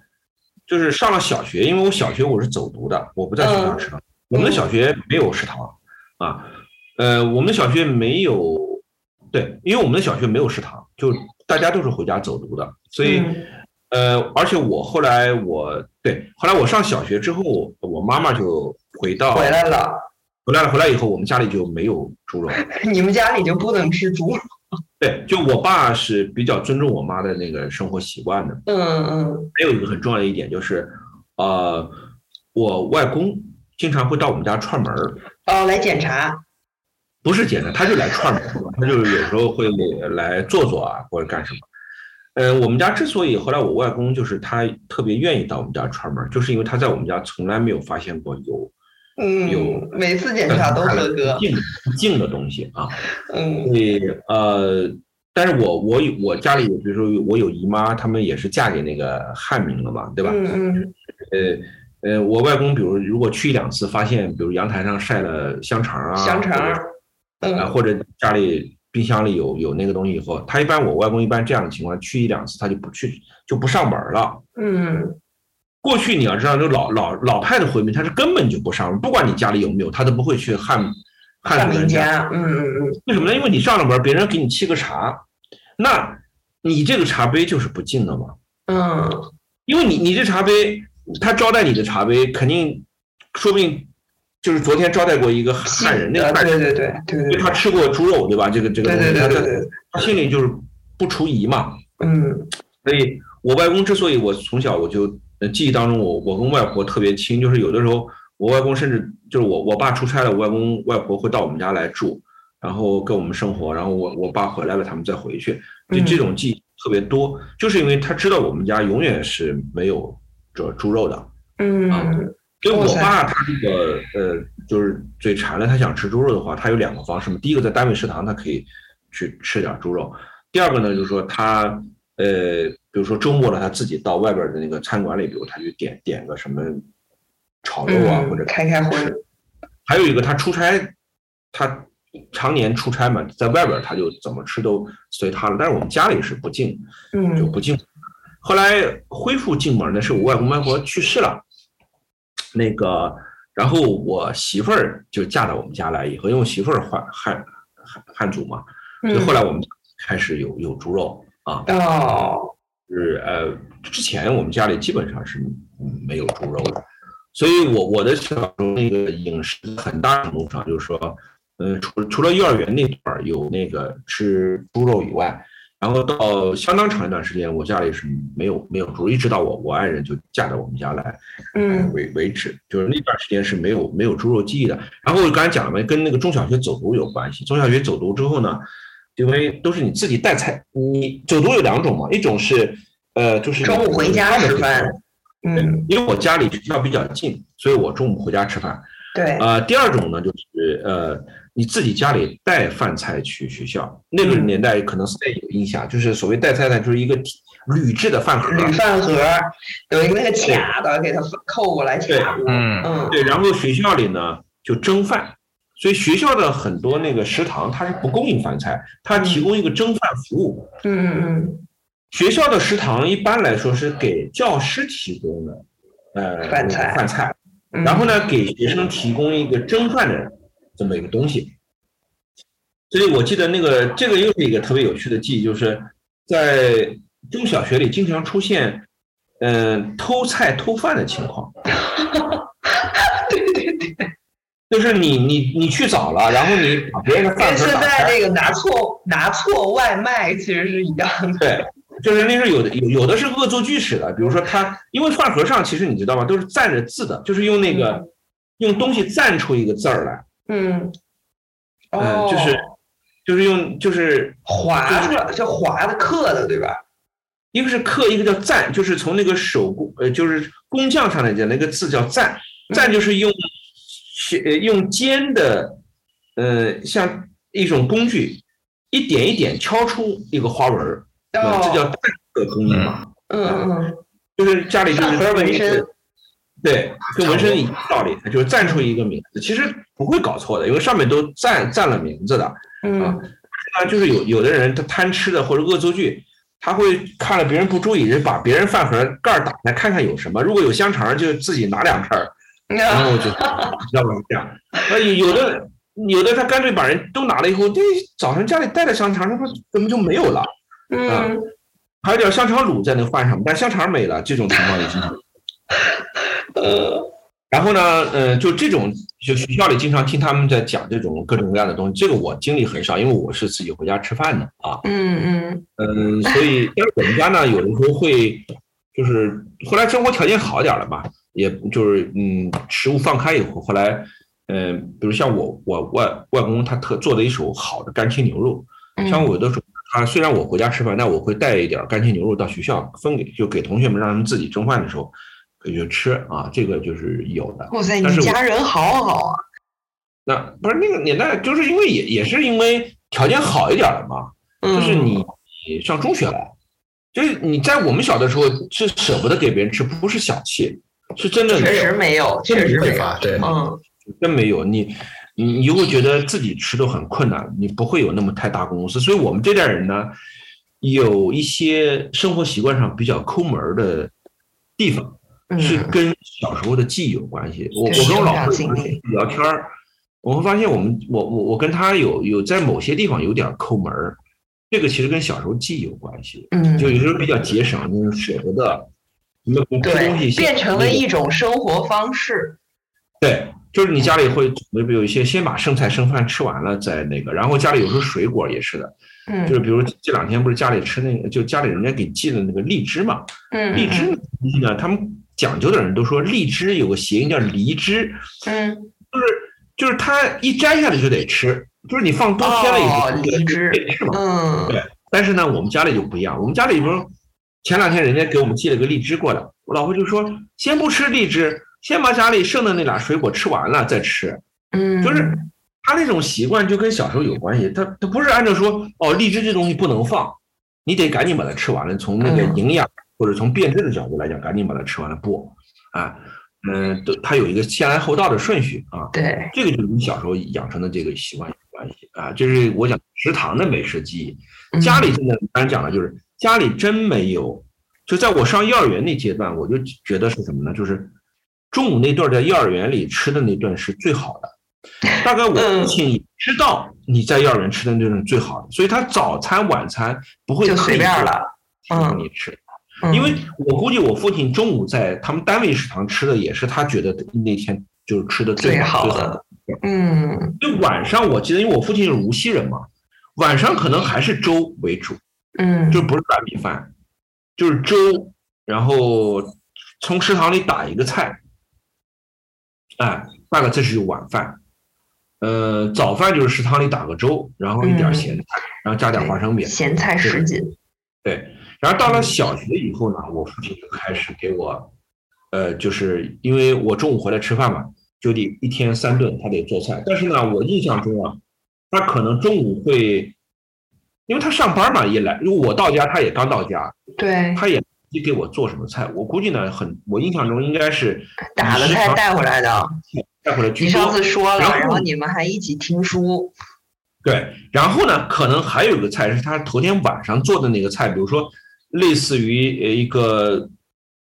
F: 就是上了小学，因为我小学我是走读的，我不在学校食堂。我们的小学没有食堂啊，呃，我们的小学没有，对，因为我们的小学没有食堂，就大家都是回家走读的，所以。
D: 嗯
F: 呃，而且我后来我对，后来我上小学之后，我妈妈就回到
D: 回来了，
F: 回来了，回来以后，我们家里就没有猪肉。
D: 你们家里就不能吃猪肉？
F: 对，就我爸是比较尊重我妈的那个生活习惯的。
D: 嗯嗯
F: 还有一个很重要的一点就是，呃，我外公经常会到我们家串门儿，
D: 哦，来检查。
F: 不是简单，他就来串门儿，他就有时候会来坐坐啊，或者干什么。呃，我们家之所以后来我外公就是他特别愿意到我们家串门，就是因为他在我们家从来没有发现过有
D: 嗯，
F: 有
D: 每次检查都合格
F: 不。净净的东西啊。
D: 嗯
F: 所以呃，但是我我有我家里有，比如说我有姨妈，他们也是嫁给那个汉民了嘛，对吧？
D: 嗯嗯
F: 呃呃，我外公比如如果去一两次，发现比如阳台上晒了香肠啊，
D: 香肠
F: 啊，
D: 嗯
F: 或者家里冰箱里有有那个东西以后，他一般我外公一般这样的情况，去一两次他就不去就不上门了。
D: 嗯
F: 过去你要知道，就老老老派的回民，他是根本就不上门，不管你家里有没有，他都不会去汉汉人家。
D: 家。嗯嗯嗯
F: 为什么呢？因为你上了门，别人给你沏个茶，那你这个茶杯就是不敬的嘛。
D: 嗯
F: 因为你你这茶杯，他招待你的茶杯，肯定说不定就是昨天招待过一个汉人，那个
D: 呃
F: 汉人，
D: 对对对
F: 他吃过猪肉，对吧？这个这个
D: 对对
F: 东西，他的
D: 对对对，
F: 他心里就是不除疑嘛。
D: 嗯。
F: 所以我外公之所以我从小我就呃记忆当中我我跟外婆特别亲，就是有的时候我外公甚至就是我我爸出差了，我外公外婆会到我们家来住，然后跟我们生活，然后我我爸回来了，他们再回去，就
D: 嗯。
F: 这种记忆特别多，就是因为他知道我们家永远是没有这猪肉的。
D: 嗯
F: 所以我爸他这个呃，就是嘴馋了，他想吃猪肉的话，他有两个方式嘛。第一个在单位食堂，他可以去吃点猪肉；第二个呢，就是说他呃，比如说周末了，他自己到外边的那个餐馆里，比如他去点点个什么炒肉啊，
D: 嗯
F: 或者
D: 开开荤，
F: 还有一个他出差，他常年出差嘛，在外边他就怎么吃都随他了。但是我们家里是不进，就
D: 嗯
F: 不进。后来恢复进门呢，是我外公外婆去世了，那个，然后我媳妇儿就嫁到我们家来以后，因为我媳妇儿汉汉汉汉族嘛，所以后来我们开始有有猪肉啊，
D: 哦，
F: 是呃，之前我们家里基本上是嗯没有猪肉的，所以我我的小时候那个饮食很大程度上就是说，呃，除除了幼儿园那段儿有那个吃猪肉以外，然后到相当长一段时间，我家里是没有没有猪肉，一直到我我爱人就嫁到我们家来，
D: 嗯
F: 为为止，就是那段时间是没有没有猪肉记忆的。然后我刚才讲了嘛，跟那个中小学走读有关系。中小学走读之后呢，因为都是你自己带菜，你走读有两种嘛，一种是呃就是
D: 中午回家吃饭，嗯，
F: 因为我家里学校比较近，所以我中午回家吃饭。
D: 对，
F: 呃，第二种呢，就是呃，你自己家里带饭菜去学校。那个
D: 嗯
F: 年代可能是有印象，就是所谓带菜菜，就是一个铝制的饭盒。
D: 铝饭盒有一个那个卡的，给它扣过来
F: 对
D: 卡住，
E: 嗯
D: 嗯
F: 对，然后学校里呢就蒸饭，所以学校的很多那个食堂它是不供应饭菜，它提供一个蒸饭服务。
D: 嗯嗯嗯
F: 学校的食堂一般来说是给教师提供的，呃，
D: 饭菜
F: 饭菜，
D: 嗯，
F: 然后呢给学生提供一个蒸饭的这么一个东西。所以我记得那个这个又是一个特别有趣的记忆，就是在中小学里经常出现，嗯、偷菜偷饭的情况。
D: 对对对，
F: 就是你你你去早了，然后你把别人的饭
D: 跟现在
F: 盒打开，
D: 这个拿错拿错外卖其实是一样的，
F: 对，就是那时候有的有有的是恶作剧式的，比如说他因为饭盒上其实你知道吗，都是蘸着字的，就是用那个、用东西蘸出一个字儿来，
D: 嗯，
F: 嗯、
D: 哦，
F: 就是就是用就是
D: 划的，叫划的刻的，对吧？
F: 一个是刻，一个叫赞，就是从那个手工呃就是工匠上来讲，那个字叫赞，赞就是用呃用尖的呃像一种工具，一点一点敲出一个花纹儿。
D: 哦，
F: 这叫淡色工艺嘛，
D: 嗯嗯嗯，
F: 就是家里就是对，跟纹身一样道理，就是蘸出一个名字，其实不会搞错的，因为上面都蘸蘸了名字的。
D: 嗯
F: 啊，就是有有的人他贪吃的或者恶作剧，他会看了别人不注意，人把别人饭盒盖打开看看有什么，如果有香肠就自己拿两片儿，然后就知道了这样。那有的有的他干脆把人都拿了以后，这早上家里带的香肠，他说怎么就没有了？
D: 嗯，
F: 还有点香肠卤在那个饭上，但香肠没了，这种情况也经常。
D: 呃，
F: 然后呢，呃，就这种，就学校里经常听他们在讲这种各种各样的东西，这个我经历很少，因为我是自己回家吃饭的啊，
D: 嗯嗯。
F: 嗯，所以但是我们家呢，有的时候会，就是后来生活条件好点了吧，也就是嗯，食物放开以后，后来，嗯、比如像我我外外公他特做的一手好的干切牛肉，
D: 嗯，
F: 像我有的时候，他虽然我回家吃饭，但我会带一点干切牛肉到学校分给，就给同学们，让他们自己蒸饭的时候可以去吃啊，这个就是有的。
D: 哇塞，你家人好好啊，
F: 那不是那个年代，就是因为也也是因为条件好一点了嘛，就是
D: 嗯
F: 你你上中学了，就是你在我们小的时候是舍不得给别人吃，不是小气，是真的
D: 确实没有，确实没有，
E: 对，
D: 嗯
F: 真没有你，你你就会觉得自己吃都很困难，你不会有那么太大公司。所以我们这代人呢，有一些生活习惯上比较抠门儿的地方，
D: 嗯，
F: 是跟小时候的记忆有关系。我我跟我老婆聊天儿，我会发现我们我我我跟他有有在某些地方有点抠门儿，这个其实跟小时候记忆有关系。
D: 嗯，
F: 就有时候比较节省，就是舍不得。什么吃东
D: 对，
F: 西
D: 变成了一种生活方式，
F: 对，就是你家里会准备有一些先把剩菜剩饭吃完了再那个，然后家里有时候水果也是的，
D: 嗯
F: 就是比如这两天不是家里吃那个，就家里人家给寄的那个荔枝嘛，
D: 嗯
F: 荔枝呢，他们讲究的人都说荔枝有个谐音叫梨枝，
D: 嗯
F: 就是就是它一摘下来就得吃，就是你放多天了以后
D: 哦梨枝
F: 得吃嘛。
D: 嗯
F: 对，但是呢，我们家里就不一样，我们家里不是前两天人家给我们寄了个荔枝过来，我老婆就说先不吃荔枝，先把家里剩的那俩水果吃完了再吃。
D: 嗯，
F: 就是他那种习惯就跟小时候有关系，他他不是按照说哦荔枝这东西不能放，你得赶紧把它吃完了，从那个
D: 嗯
F: 营养或者从变质的角度来讲，赶紧把它吃完了不啊，嗯，都它有一个先来后到的顺序啊，
D: 对，
F: 这个就是你小时候养成的这个习惯有关系啊，这是我讲食堂的美食记忆。
D: 嗯
F: 家里现在刚才讲了，就是家里真没有，就在我上幼儿园那阶段，我就觉得是什么呢？就是中午那顿在幼儿园里吃的那顿是最好的。大概我
D: 嗯
F: 父亲也知道你在幼儿园吃的那顿是最好的，所以他早餐晚餐不会
D: 随便了
F: 让你吃。
D: 嗯
F: 因为我估计我父亲中午在他们单位食堂吃的也是他觉得那天就是吃的
D: 最
F: 好
D: 好的。嗯
F: 就晚上我记得，因为我父亲是无锡人嘛，晚上可能还是粥为主，
D: 嗯，
F: 就不是白米饭，就是粥，然后从食堂里打一个菜，哎，大概这是晚饭。呃，早饭就是食堂里打个粥，然后一点
D: 嗯
F: 咸菜，然后加点花生米。
D: 咸菜什锦，
F: 对，然后到了小学以后呢，我父亲就开始给我，呃，就是因为我中午回来吃饭嘛，就得一天三顿，他得做菜。但是呢，我印象中啊，他可能中午会，因为他上班嘛，也来，因为我到家他也刚到家，
D: 对，
F: 他也没给我做什么菜。我估计呢，很，我印象中应该是
D: 打了菜带回来的。
F: 带回来居
D: 你上。次说了，
F: 然后
D: 然后你们还一起听书，
F: 对，然后呢，可能还有一个菜是他头天晚上做的那个菜，比如说类似于呃一个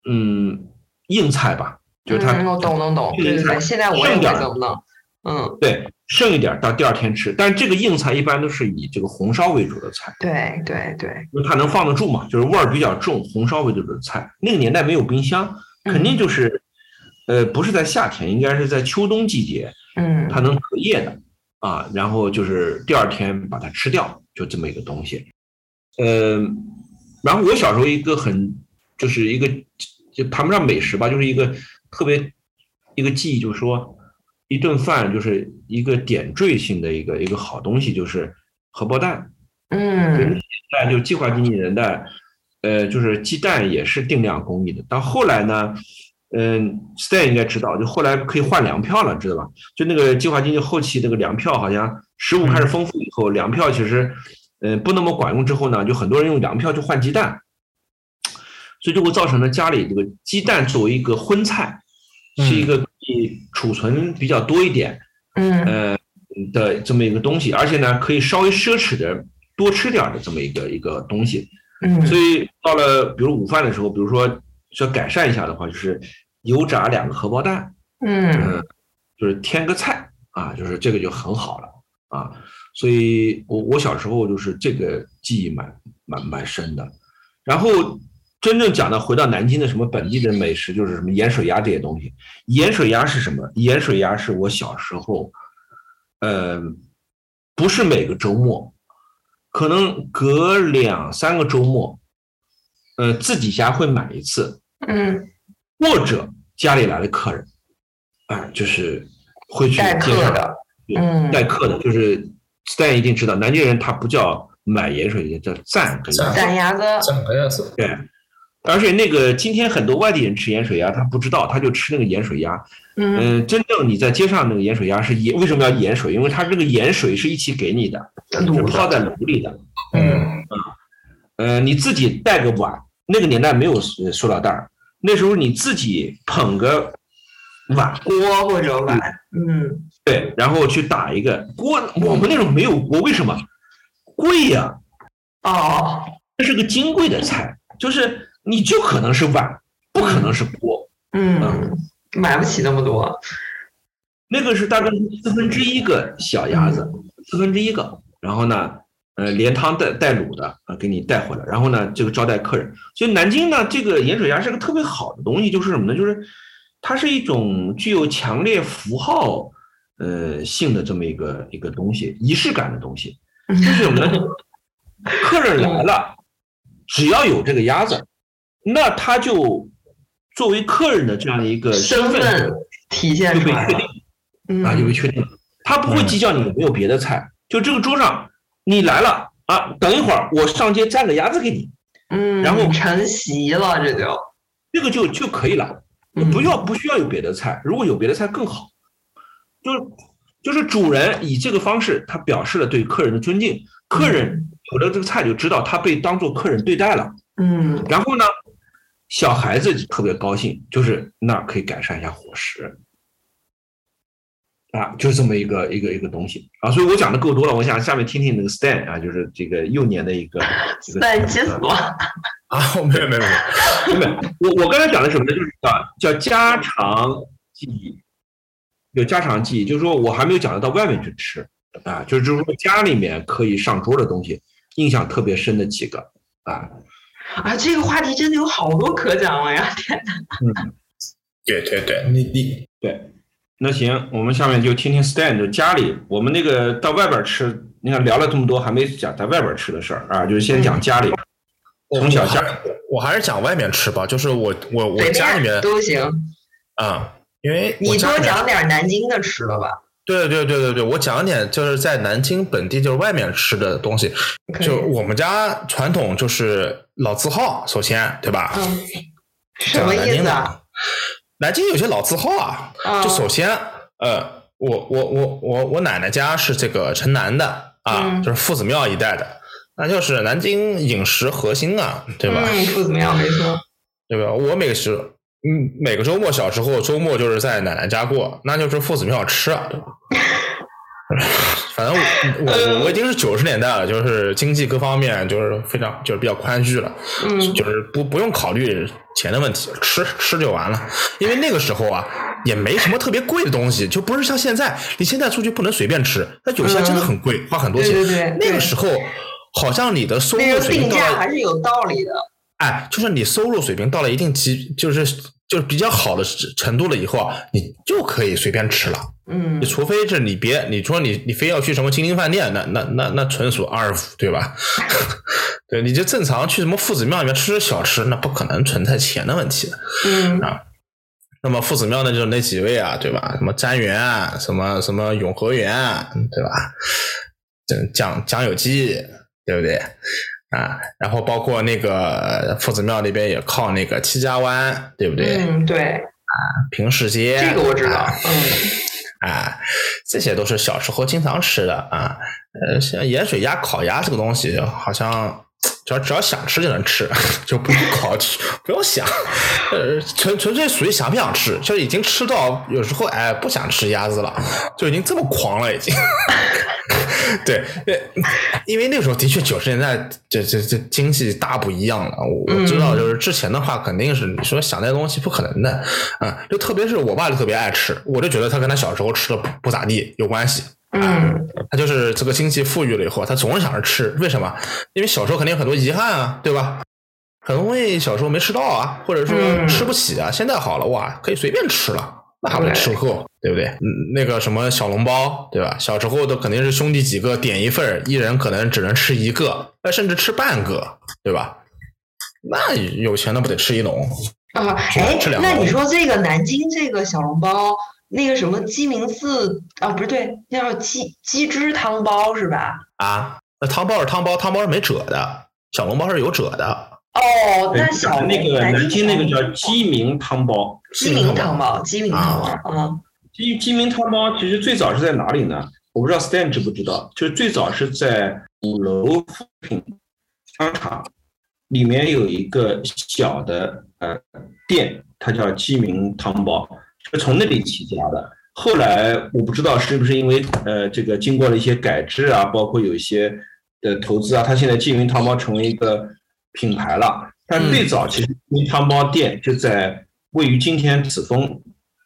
F: 嗯硬菜吧，就是它
D: 嗯，我懂懂懂，对对对，现在我也会这么弄，嗯，
F: 对剩一点儿到第二天吃，但是这个硬菜一般都是以这个红烧为主的菜，
D: 对对对，
F: 因为它能放得住嘛，就是味儿比较重，红烧为主的菜。那个年代没有冰箱，肯定就是呃不是在夏天，应该是在秋冬季节，
D: 嗯
F: 它能隔夜的啊，然后就是第二天把它吃掉，就这么一个东西。呃，然后我小时候一个很就是一个就谈不上美食吧，就是一个特别一个记忆，就是说一顿饭就是一个点缀性的一个一个好东西，就是荷包蛋。
D: 嗯
F: 代就是计划经济年代，呃，就是鸡蛋也是定量供应的。到后来呢，嗯，Stan 应该知道，就后来可以换粮票了，知道吧？就那个计划经济后期那个粮票，好像食物开始丰富以后，粮票其实，嗯，不那么管用之后呢，就很多人用粮票去换鸡蛋，所以就会造成了家里这个鸡蛋作为一个荤菜，是一个可以储存比较多一点，
D: 嗯
F: 呃的这么一个东西，而且呢，可以稍微奢侈的多吃点的这么一个一个东西。
D: 嗯，
F: 所以到了比如午饭的时候，比如说要改善一下的话，就是油炸两个荷包蛋，
D: 嗯
F: 嗯，就是添个菜啊，就是这个就很好了啊。所以我我小时候就是这个记忆蛮蛮蛮深的。然后真正讲到回到南京的什么本地的美食，就是什么盐水鸭这些东西。盐水鸭是什么？盐水鸭是我小时候，呃，不是每个周末，可能隔两三个周末，呃，自己家会买一次，
D: 嗯，
F: 或者家里来了客人，啊、就是会去接
D: 客的，嗯
F: 待客的，就是大家一定知道，南京人他不叫买盐水鸭，叫蘸跟
E: 蘸。
D: 赶鸭子，
E: 蘸鸭子，
F: 对，而且那个今天很多外地人吃盐水鸭，他不知道，他就吃那个盐水鸭。
D: 嗯。
F: 嗯，真正你在街上那个盐水鸭是盐，为什么要盐水？因为它这个盐水是一起给你的，是泡在炉里的。
E: 嗯，
F: 呃，你自己带个碗，那个年代没有塑塑料袋儿，那时候你自己捧个碗，
D: 锅或者碗，嗯
F: 对，然后去打一个锅。我们那种没有锅，为什么？贵呀、
D: 啊，
F: 这是个金贵的菜，就是你就可能是碗，不可能是锅。
D: 嗯，买不起那么多，
F: 那个是大概四分之一个小鸭子，四分之一个，然后呢，呃，连汤带带卤的啊，给你带回来，然后呢，这个招待客人。所以南京呢，这个盐水鸭是个特别好的东西，就是什么呢？就是它是一种具有强烈符号呃性的这么一个一个东西，仪式感的东西。就是什么呢？客人来了，只要有这个鸭子，那他就作为客人的这样一个身
D: 身份体现
F: 就
D: 出来了
F: 被确定。
D: 嗯
F: 啊，就被确定了。他不会计较你有没有别的菜，就这个桌上你来了啊，等一会儿我上街蘸个鸭子给你，
D: 嗯，
F: 然后
D: 成席了，这就
F: 这个就就可以了，
D: 嗯
F: 不要不需要有别的菜，如果有别的菜更好。就是就是主人以这个方式，他表示了对客人的尊敬，客人有了这个菜就知道他被当做客人对待了。
D: 嗯。
F: 然后呢，小孩子特别高兴，就是那可以改善一下伙食，啊，就是这么一个一个一个东西。啊。所以我讲的够多了，我想下面听听那个 Stan 啊，就是这个幼年的一个 一个
D: 三急死我，
E: 啊，没有没有没有，
F: 没有，我我刚才讲的什么呢？就是啊，叫家常记忆，有家常记忆，就是说我还没有讲到到外面去吃啊，就是就是说家里面可以上桌的东西，印象特别深的几个啊，
D: 啊，这个话题真的有好多可讲了呀！天哪，
E: 对对对，你你
F: 对，那行，我们下面就听听 Stan 就家里，我们那个到外边吃，你看聊了这么多，还没讲在外边吃的事儿啊，就是先讲家里，从小家
E: 我还是讲外面吃吧，就是我我我家里面
D: 都行，
E: 啊、因为
D: 你多讲点南京的吃的吧。
E: 对对对对对，我讲点就是在南京本地就是外面吃的东西，就我们家传统就是老字号，首先对吧？
D: 嗯，什么意思啊？
E: 南京有些老字号啊，
D: 啊
E: 就首先呃，我我我我我奶奶家是这个城南的啊，
D: 嗯
E: 就是夫子庙一带的，那就是南京饮食核心啊，对吧？
D: 嗯，夫子庙，没错。
E: 对吧？我每个时，嗯，每个周末小时候周末就是在奶奶家过，那就是父子庙吃啊，对吧？反正我我我已经是九十年代了，就是经济各方面就是非常就是比较宽裕了，
D: 嗯
E: 就是不不用考虑钱的问题，吃吃就完了。因为那个时候啊，也没什么特别贵的东西，就不是像现在，你现在出去不能随便吃，那有些真的很贵，花很多钱。
D: 对对对
E: 那个时候好像你的收入
D: 定
E: 水平到了
D: 价还是有道理的。
E: 哎，就是你收入水平到了一定级，就是就是比较好的程度了以后啊，你就可以随便吃了。
D: 嗯
E: 你除非是你别你说你你非要去什么金陵饭店，那那那那纯属二五，对吧？对，你就正常去什么夫子庙里面吃吃小吃，那不可能存在钱的问题的。
D: 嗯
E: 那么夫子庙呢，就是那几位啊，对吧？什么瞻园啊，什么什么永和园啊，对吧？这蒋蒋有基，对不对？啊，然后包括那个夫子庙那边也靠那个七家湾，对不对？
D: 嗯，对，
E: 平市街，
D: 这个我知道
E: 啊。
D: 嗯
E: 啊，这些都是小时候经常吃的啊。呃，像盐水鸭、烤鸭这个东西，好像只要只要想吃就能吃，就不用考虑，不用想，呃，纯纯粹属于想不想吃，就已经吃到有时候哎不想吃鸭子了，就已经这么狂了，已经。对，对，因为那个时候的确九十年代这这这经济大不一样了。我我知道，就是之前的话，肯定是你说想那东西不可能的啊。就特别是我爸就特别爱吃，我就觉得他跟他小时候吃的不不咋地有关系。
D: 嗯
E: 他就是这个经济富裕了以后，他总是想着吃，为什么？因为小时候肯定有很多遗憾啊，对吧？很多东西小时候没吃到啊，或者说
D: 嗯
E: 吃不起啊，现在好了哇，可以随便吃了。那还不得吃货，对不对？嗯，那个什么小笼包，对吧？小时候都肯定是兄弟几个点一份，一人可能只能吃一个，那甚至吃半个，对吧？那有钱的不得吃一笼？
D: 啊，
E: 吃
D: 哎那你说这个南京这个小笼包，那个什么鸡鸣寺啊，不是对，那叫鸡鸡汁汤包是吧？
E: 啊，那汤包是汤包，汤包是没褶的，小笼包是有褶的。
D: 哦，那小
F: 那个南京那个叫鸡鸣汤包，
D: 鸡鸣汤包，鸡鸣汤包啊，
F: 鸡鸡鸣汤包其实最早是在哪里呢？我不知道 Stan 知不知道，就是最早是在五楼富品商场里面有一个小的呃店，它叫鸡鸣汤包，是从那里起家的。后来我不知道是不是因为呃这个经过了一些改制啊，包括有一些的投资啊，它现在鸡鸣汤包成为一个品牌了。但最早其实鸡鸣汤包店就在位于今天紫峰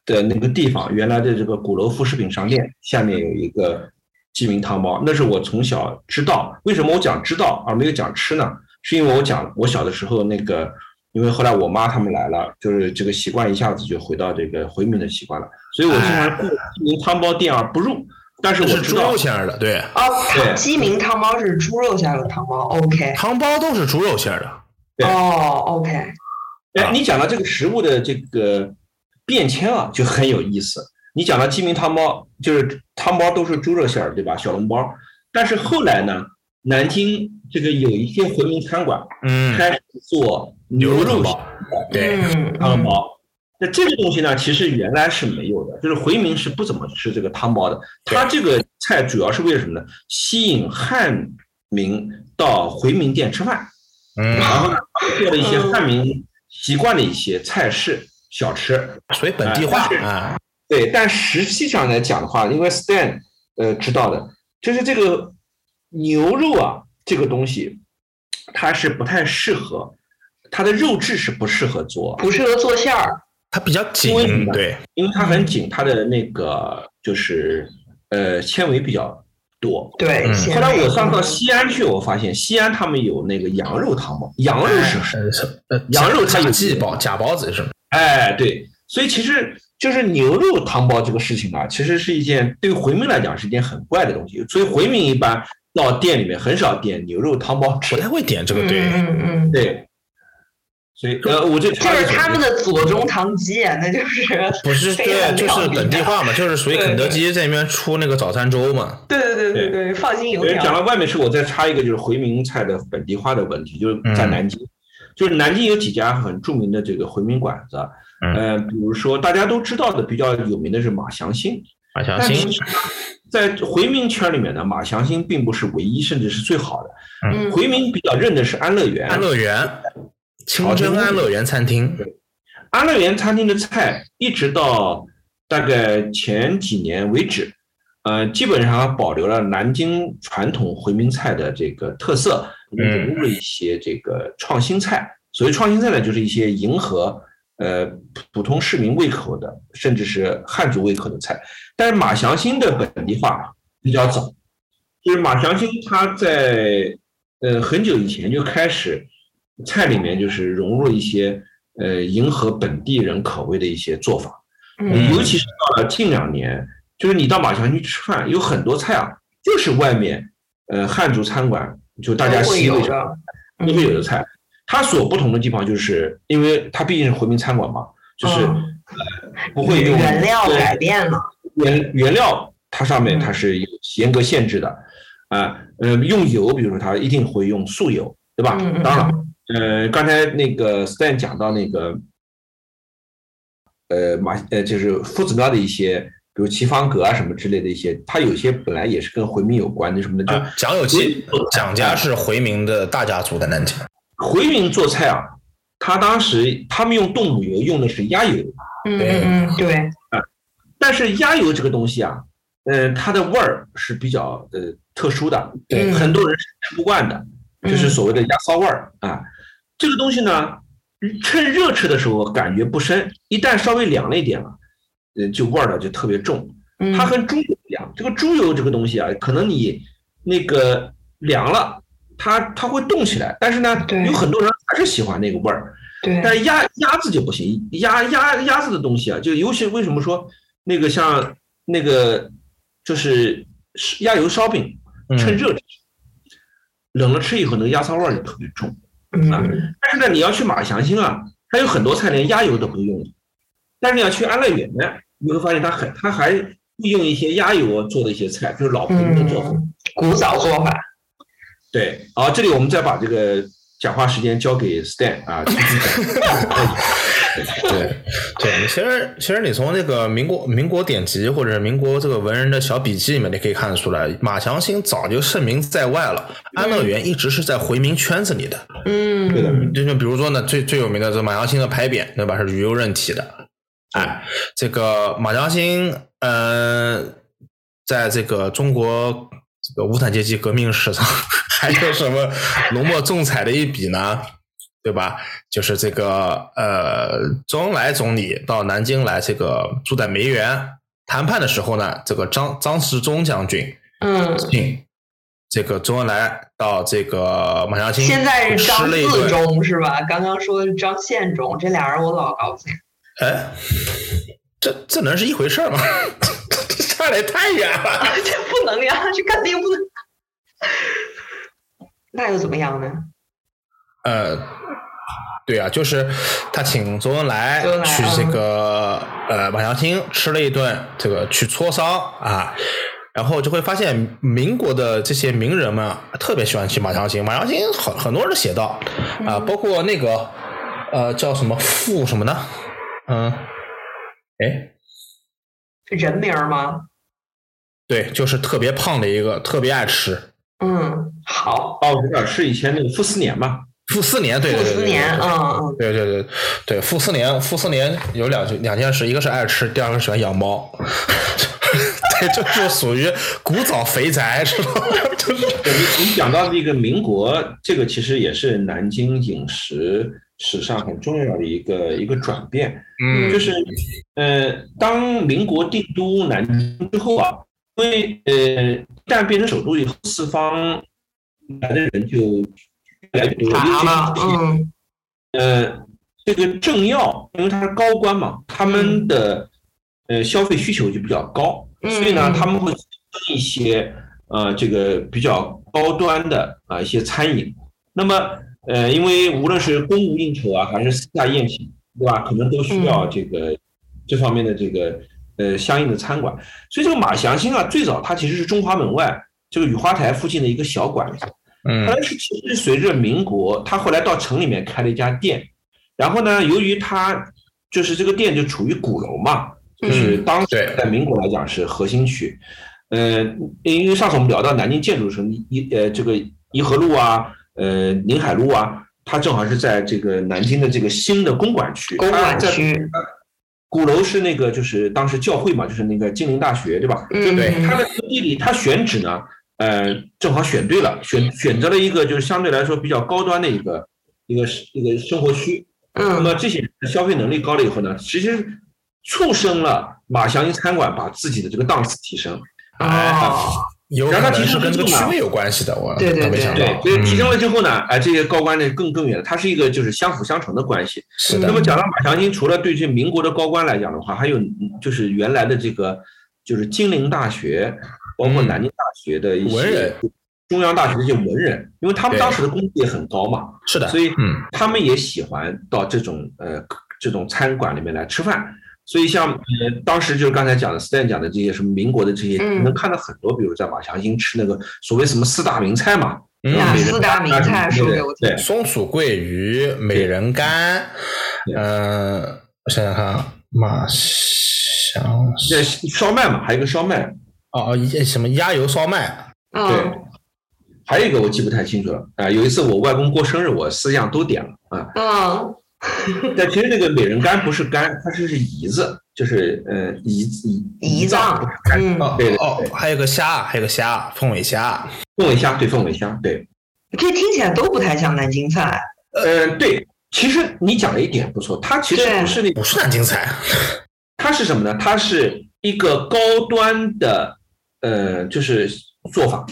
F: 的那个地方，原来的这个鼓楼副食品商店下面有一个鸡鸣汤包，那是我从小知道。为什么我讲知道而没有讲吃呢？是因为我讲我小的时候那个因为后来我妈他们来了，就是这个习惯一下子就回到这个回民的习惯了，所以我经常过鸡鸣汤包店而不入。但是我知道
E: 是猪肉馅儿的，对，
D: 哦，
F: 对
D: 鸡鸣汤包是猪肉馅的汤包，OK。
E: 汤包都是猪肉馅儿的。
F: 对
D: 哦，OK。
F: 哎，你讲到这个食物的这个变迁啊，就很有意思。你讲到鸡鸣汤包，就是汤包都是猪肉馅儿，对吧？小笼包。但是后来呢，南京这个有一些回民餐馆
E: 嗯，
F: 开始做
E: 牛
F: 牛肉
E: 包，对，
D: 嗯
F: 汤包。那这个东西呢，其实原来是没有的，就是回民是不怎么吃这个汤包的。它这个菜主要是为了什么呢？吸引汉民到回民店吃饭。
E: 嗯，
F: 然后呢，做了一些汉民习惯的一些菜式小吃。
E: 所以本地化啊，
F: 对，但实际上来讲的话，因为 Stan 呃知道的，就是这个牛肉啊这个东西，它是不太适合，它的肉质是不适合做，
D: 不适合做馅儿。
E: 它比较紧，对，
F: 因为它很紧，它的那个就是呃纤维比较多。
D: 对，
E: 嗯
F: 后来我上到西安去，我发现西安他们有那个羊肉汤包，羊肉是
E: 呃是呃
F: 羊肉它有
E: 假鸡包、假包子是吗？
F: 哎，对，所以其实就是牛肉汤包这个事情啊，其实是一件对于回民来讲是一件很怪的东西，所以回民一般到店里面很少点牛肉汤包吃
E: 不。太会点这个，对，
D: 嗯嗯嗯，
F: 对，所以呃，我这
D: 就是他们的左中堂鸡啊，那就是
E: 不是 对，就是本地化嘛，就是属于肯德基在那边出那个早餐粥嘛。
D: 对对对对对，放心油
F: 条讲。到外面吃，我再插一个就是回民菜的本地化的问题，就是在
E: 嗯
F: 南京，就是南京有几家很著名的这个回民馆子，
E: 嗯
F: 呃，比如说大家都知道的比较有名的是马祥兴，
E: 马祥兴
F: 在回民圈里面呢，马祥兴并不是唯一，甚至是最好的。
D: 嗯
F: 回民比较认的是安乐园，
E: 安乐园，清真安乐园餐厅，
F: 安乐园餐厅的菜，一直到大概前几年为止，呃，基本上保留了南京传统回民菜的这个特色，
E: 嗯
F: 融入了一些这个创新菜。所谓创新菜呢，就是一些迎合呃普普通市民胃口的，甚至是汉族胃口的菜。但是马祥兴的本地化比较早，就是马祥兴他在呃很久以前就开始菜里面就是融入一些呃迎合本地人口味的一些做法，
D: 嗯
F: 尤其是到了近两年，就是你到马桥去吃饭，有很多菜啊，就是外面呃汉族餐馆就大家习以为常
D: 有的。
F: 都会有的菜。它所不同的地方就是，因为它毕竟是回民餐馆嘛，就是
D: 嗯
F: 呃不会用
D: 原料改变了。
F: 原原料它上面
D: 嗯
F: 它是有严格限制的，啊，呃，用油，比如说它一定会用素油，对吧？
D: 嗯嗯
F: 当然了，呃，刚才那个 Stan 讲到那个，呃，马呃就是夫子庙的一些，比如齐方阁啊什么之类的一些，它有些本来也是跟回民有关的什么的，就
E: 啊蒋有基，蒋家是回民的大家族的南京，
F: 回民做菜啊，他当时他们用动物油用的是鸭油，
D: 嗯嗯嗯，对，
F: 但是鸭油这个东西啊，呃，它的味儿是比较呃特殊的，
D: 对
F: 很多人是吃不惯的，就是所谓的鸭骚味儿啊。这个东西呢，趁热吃的时候感觉不深，一旦稍微凉了一点了，呃，就味儿呢就特别重。
D: 嗯
F: 它跟猪油一样，这个猪油这个东西啊，可能你那个凉了，它它会动起来，但是呢，有很多人还是喜欢那个味儿。
D: 对，
F: 但是鸭鸭子就不行，鸭鸭鸭子的东西啊，就尤其为什么说那个像那个就是鸭油烧饼，趁
E: 嗯，
F: 热吃，冷了吃以后那个鸭骚味儿就特别重。
D: 嗯
F: 但是呢，你要去马祥兴啊，它有很多菜连鸭油都不用的。但是你要去安乐园呢，你会发现它很它还会用一些鸭油做的一些菜，就是老朋友的做法。
D: 嗯，古早做法。
F: 对，好，这里我们再把这个讲话时间交给 Stan 啊。
E: 对对，其实其实你从那个民国民国典籍或者是民国这个文人的小笔记里面，你可以看得出来，马祥兴早就盛名在外了，安乐园一直是在回民圈子里的。
D: 嗯，
F: 对的
E: 就就比如说呢，最最有名的这马祥兴的牌匾，对吧？是鱼油韧体的。哎，这个马祥兴，呃，在这个中国这个无产阶级革命史上，还有什么浓墨重彩的一笔呢？对吧？就是这个呃，周恩来总理到南京来，这个住在梅园谈判的时候呢，这个张张之忠将军
D: 嗯
E: 请这个周恩来到这个马祥兴，
D: 现在是张自。忠是吧？刚刚说的是张献忠，这俩人我老搞不清。
E: 哎，这这能是一回事吗？这 差的也太远了。
D: 这 不能呀，这肯定不能。那又怎么样呢？
E: 呃，对啊，就是他请
D: 周恩来
E: 去这
D: 嗯
E: 个呃马祥兴吃了一顿，这个去磋商啊，然后就会发现民国的这些名人们啊特别喜欢去马祥兴，马祥兴很很多人都写到
D: 嗯
E: 啊，包括那个呃叫什么傅什么呢？嗯，哎，
D: 人名儿吗？
E: 对，就是特别胖的一个，特别爱吃。
D: 嗯，好，
F: 哦，我知道是以前那个傅斯年吧，
E: 傅斯年，对对
D: 傅
E: 对对对
D: 斯年，嗯嗯，
E: 对对对对，傅斯年，傅斯年有两句两件事，一个是爱吃，第二个是喜欢养猫。对，这就属于古早肥宅，知道吗？就是
F: 对你你讲到这个民国，这个其实也是南京饮食史上很重要的一个一个转变，
E: 嗯
F: 就是呃，当民国定都南京之后啊，因为呃，一旦变成首都以后，四方来的人就越来越多，
D: 啥了？嗯
F: 呃，这个政要，因为他是高官嘛，他们的呃消费需求就比较高，
D: 嗯
F: 所以呢
D: 嗯，
F: 他们会一些呃这个比较高端的啊、一些餐饮。那么呃，因为无论是公务应酬啊，还是私下宴请，对吧？可能都需要这个、这方面的这个呃相应的餐馆。所以这个马祥兴啊，最早它其实是中华门外这个雨花台附近的一个小馆子。
E: 嗯
F: 但是其实随着民国，他后来到城里面开了一家店，然后呢，由于他就是这个店就处于鼓楼嘛，就是当时在民国来讲是核心区，呃，因为上次我们聊到南京建筑的时候，一呃这个颐和路啊，呃宁海路啊，它正好是在这个南京的这个新的公馆区，
D: 公馆区，
F: 鼓楼是那个就是当时教会嘛，就是那个金陵大学，对吧？
D: 嗯
E: 对
F: 它的地理，它选址呢，呃，正好选对了，选选择了一个就是相对来说比较高端的一个一个一个生活区。那
D: 嗯
F: 么这些人的消费能力高了以后呢，其实促生了马祥兴餐馆把自己的这个档次提升。
D: 哦，
E: 有可能是跟这个区位有关系的，我
D: 对对对
E: 倒没想到
F: 对，，所以提升
E: 嗯
F: 了之后呢，哎，这些高官呢更更远了，它是一个就是相辅相成的关系。
E: 是的
F: 那么，讲到马祥兴，除了对这民国的高官来讲的话，还有嗯就是原来的这个就是金陵大学，包括
E: 嗯
F: 南京大学的一些
E: 文人
F: 中央大学的一些文人，因为他们当时的工资也很高嘛，
E: 是的，
F: 所以
E: 嗯
F: 他们也喜欢到这种呃这种餐馆里面来吃饭。所以像呃当时就是刚才讲的 Stan 讲的这些什么民国的这些，
D: 嗯
F: 你能看到很多，比如在马祥兴吃那个所谓什么四大名菜嘛，
D: 四大名菜说给我听。
F: 对，
E: 松鼠桂鱼、美人干，
F: 对
E: 嗯，我想想看啊，马祥
F: 这烧麦嘛，还有一个烧麦，
E: 哦哦，一什么鸭油烧麦，
F: 对
D: 嗯，
F: 还有一个我记不太清楚了啊、有一次我外公过生日，我四样都点了啊。
D: 嗯
F: 但其实那个美人干不是干，它是是胰子，就是呃胰胰
D: 胰脏
F: 不是干
D: 嗯
E: 哦
F: 对对
E: 哦，还有个虾，还有个虾，凤尾虾，
F: 凤尾虾对凤尾虾对，
D: 这听起来都不太像南京菜。
F: 呃对，其实你讲的一点不错，它其实不是那
E: 不是南京菜，
F: 它是什么呢？它是一个高端的呃就是做法，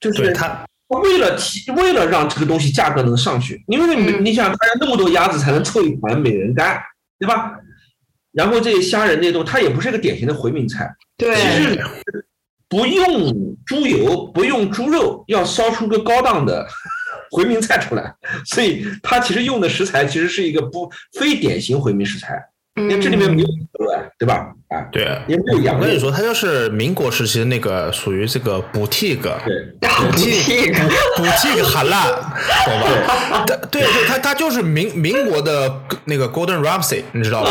F: 就是
E: 它，
F: 为了提为了让这个东西价格能上去，因为你、
D: 嗯。
F: 你想，它要那么多鸭子才能凑一盘美人干，对吧？然后这些虾仁这些东西，它也不是一个典型的回民菜，
D: 对，
F: 其实不用猪油，不用猪肉，要烧出个高档的回民菜出来，所以它其实用的食材其实是一个不非典型回民食材，因为这里面没有对吧？啊，
E: 对。
F: 也没有羊
E: 我跟你，说，它就是民国时期的那个属于这个补替个，
F: 对。
D: 不替
E: 补替个喊烂，懂吧？对对对，它它就是民民国的那个 Golden Ramsay，你知道吧？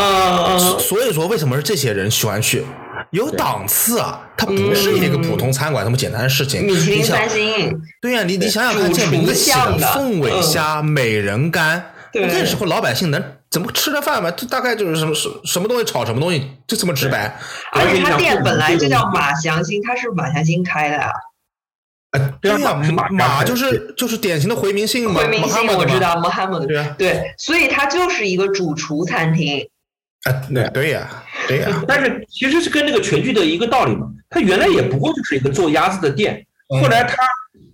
D: 嗯
E: 所所以说，为什么是这些人喜欢去？有档次啊，它不是一个普通餐馆那么简单的事情。
D: 米其林
E: 你想
D: 三星，
E: 对呀、你你想想看，
D: 主
E: 这名字起
D: 的
E: 凤尾虾、美人干，那时候老百姓能怎么吃的饭嘛？这大概就是什么什什么东西炒什么东西，就这么直白。
D: 而且他店本来就叫
F: 马。
D: 祥兴，他是马祥兴开的呀。
E: 哎，对呀、
F: 是马
E: 马就是就是典型的回民姓嘛，
D: 回民姓
E: 嘛
D: 我知道，Mohammed
E: 对啊
D: 对，所以它就是一个主厨餐厅。
E: 啊，对对呀，对呀，
F: 但是其实是跟那个全聚德一个道理嘛。他原来也不过就是一个做鸭子的店，
E: 嗯
F: 后来他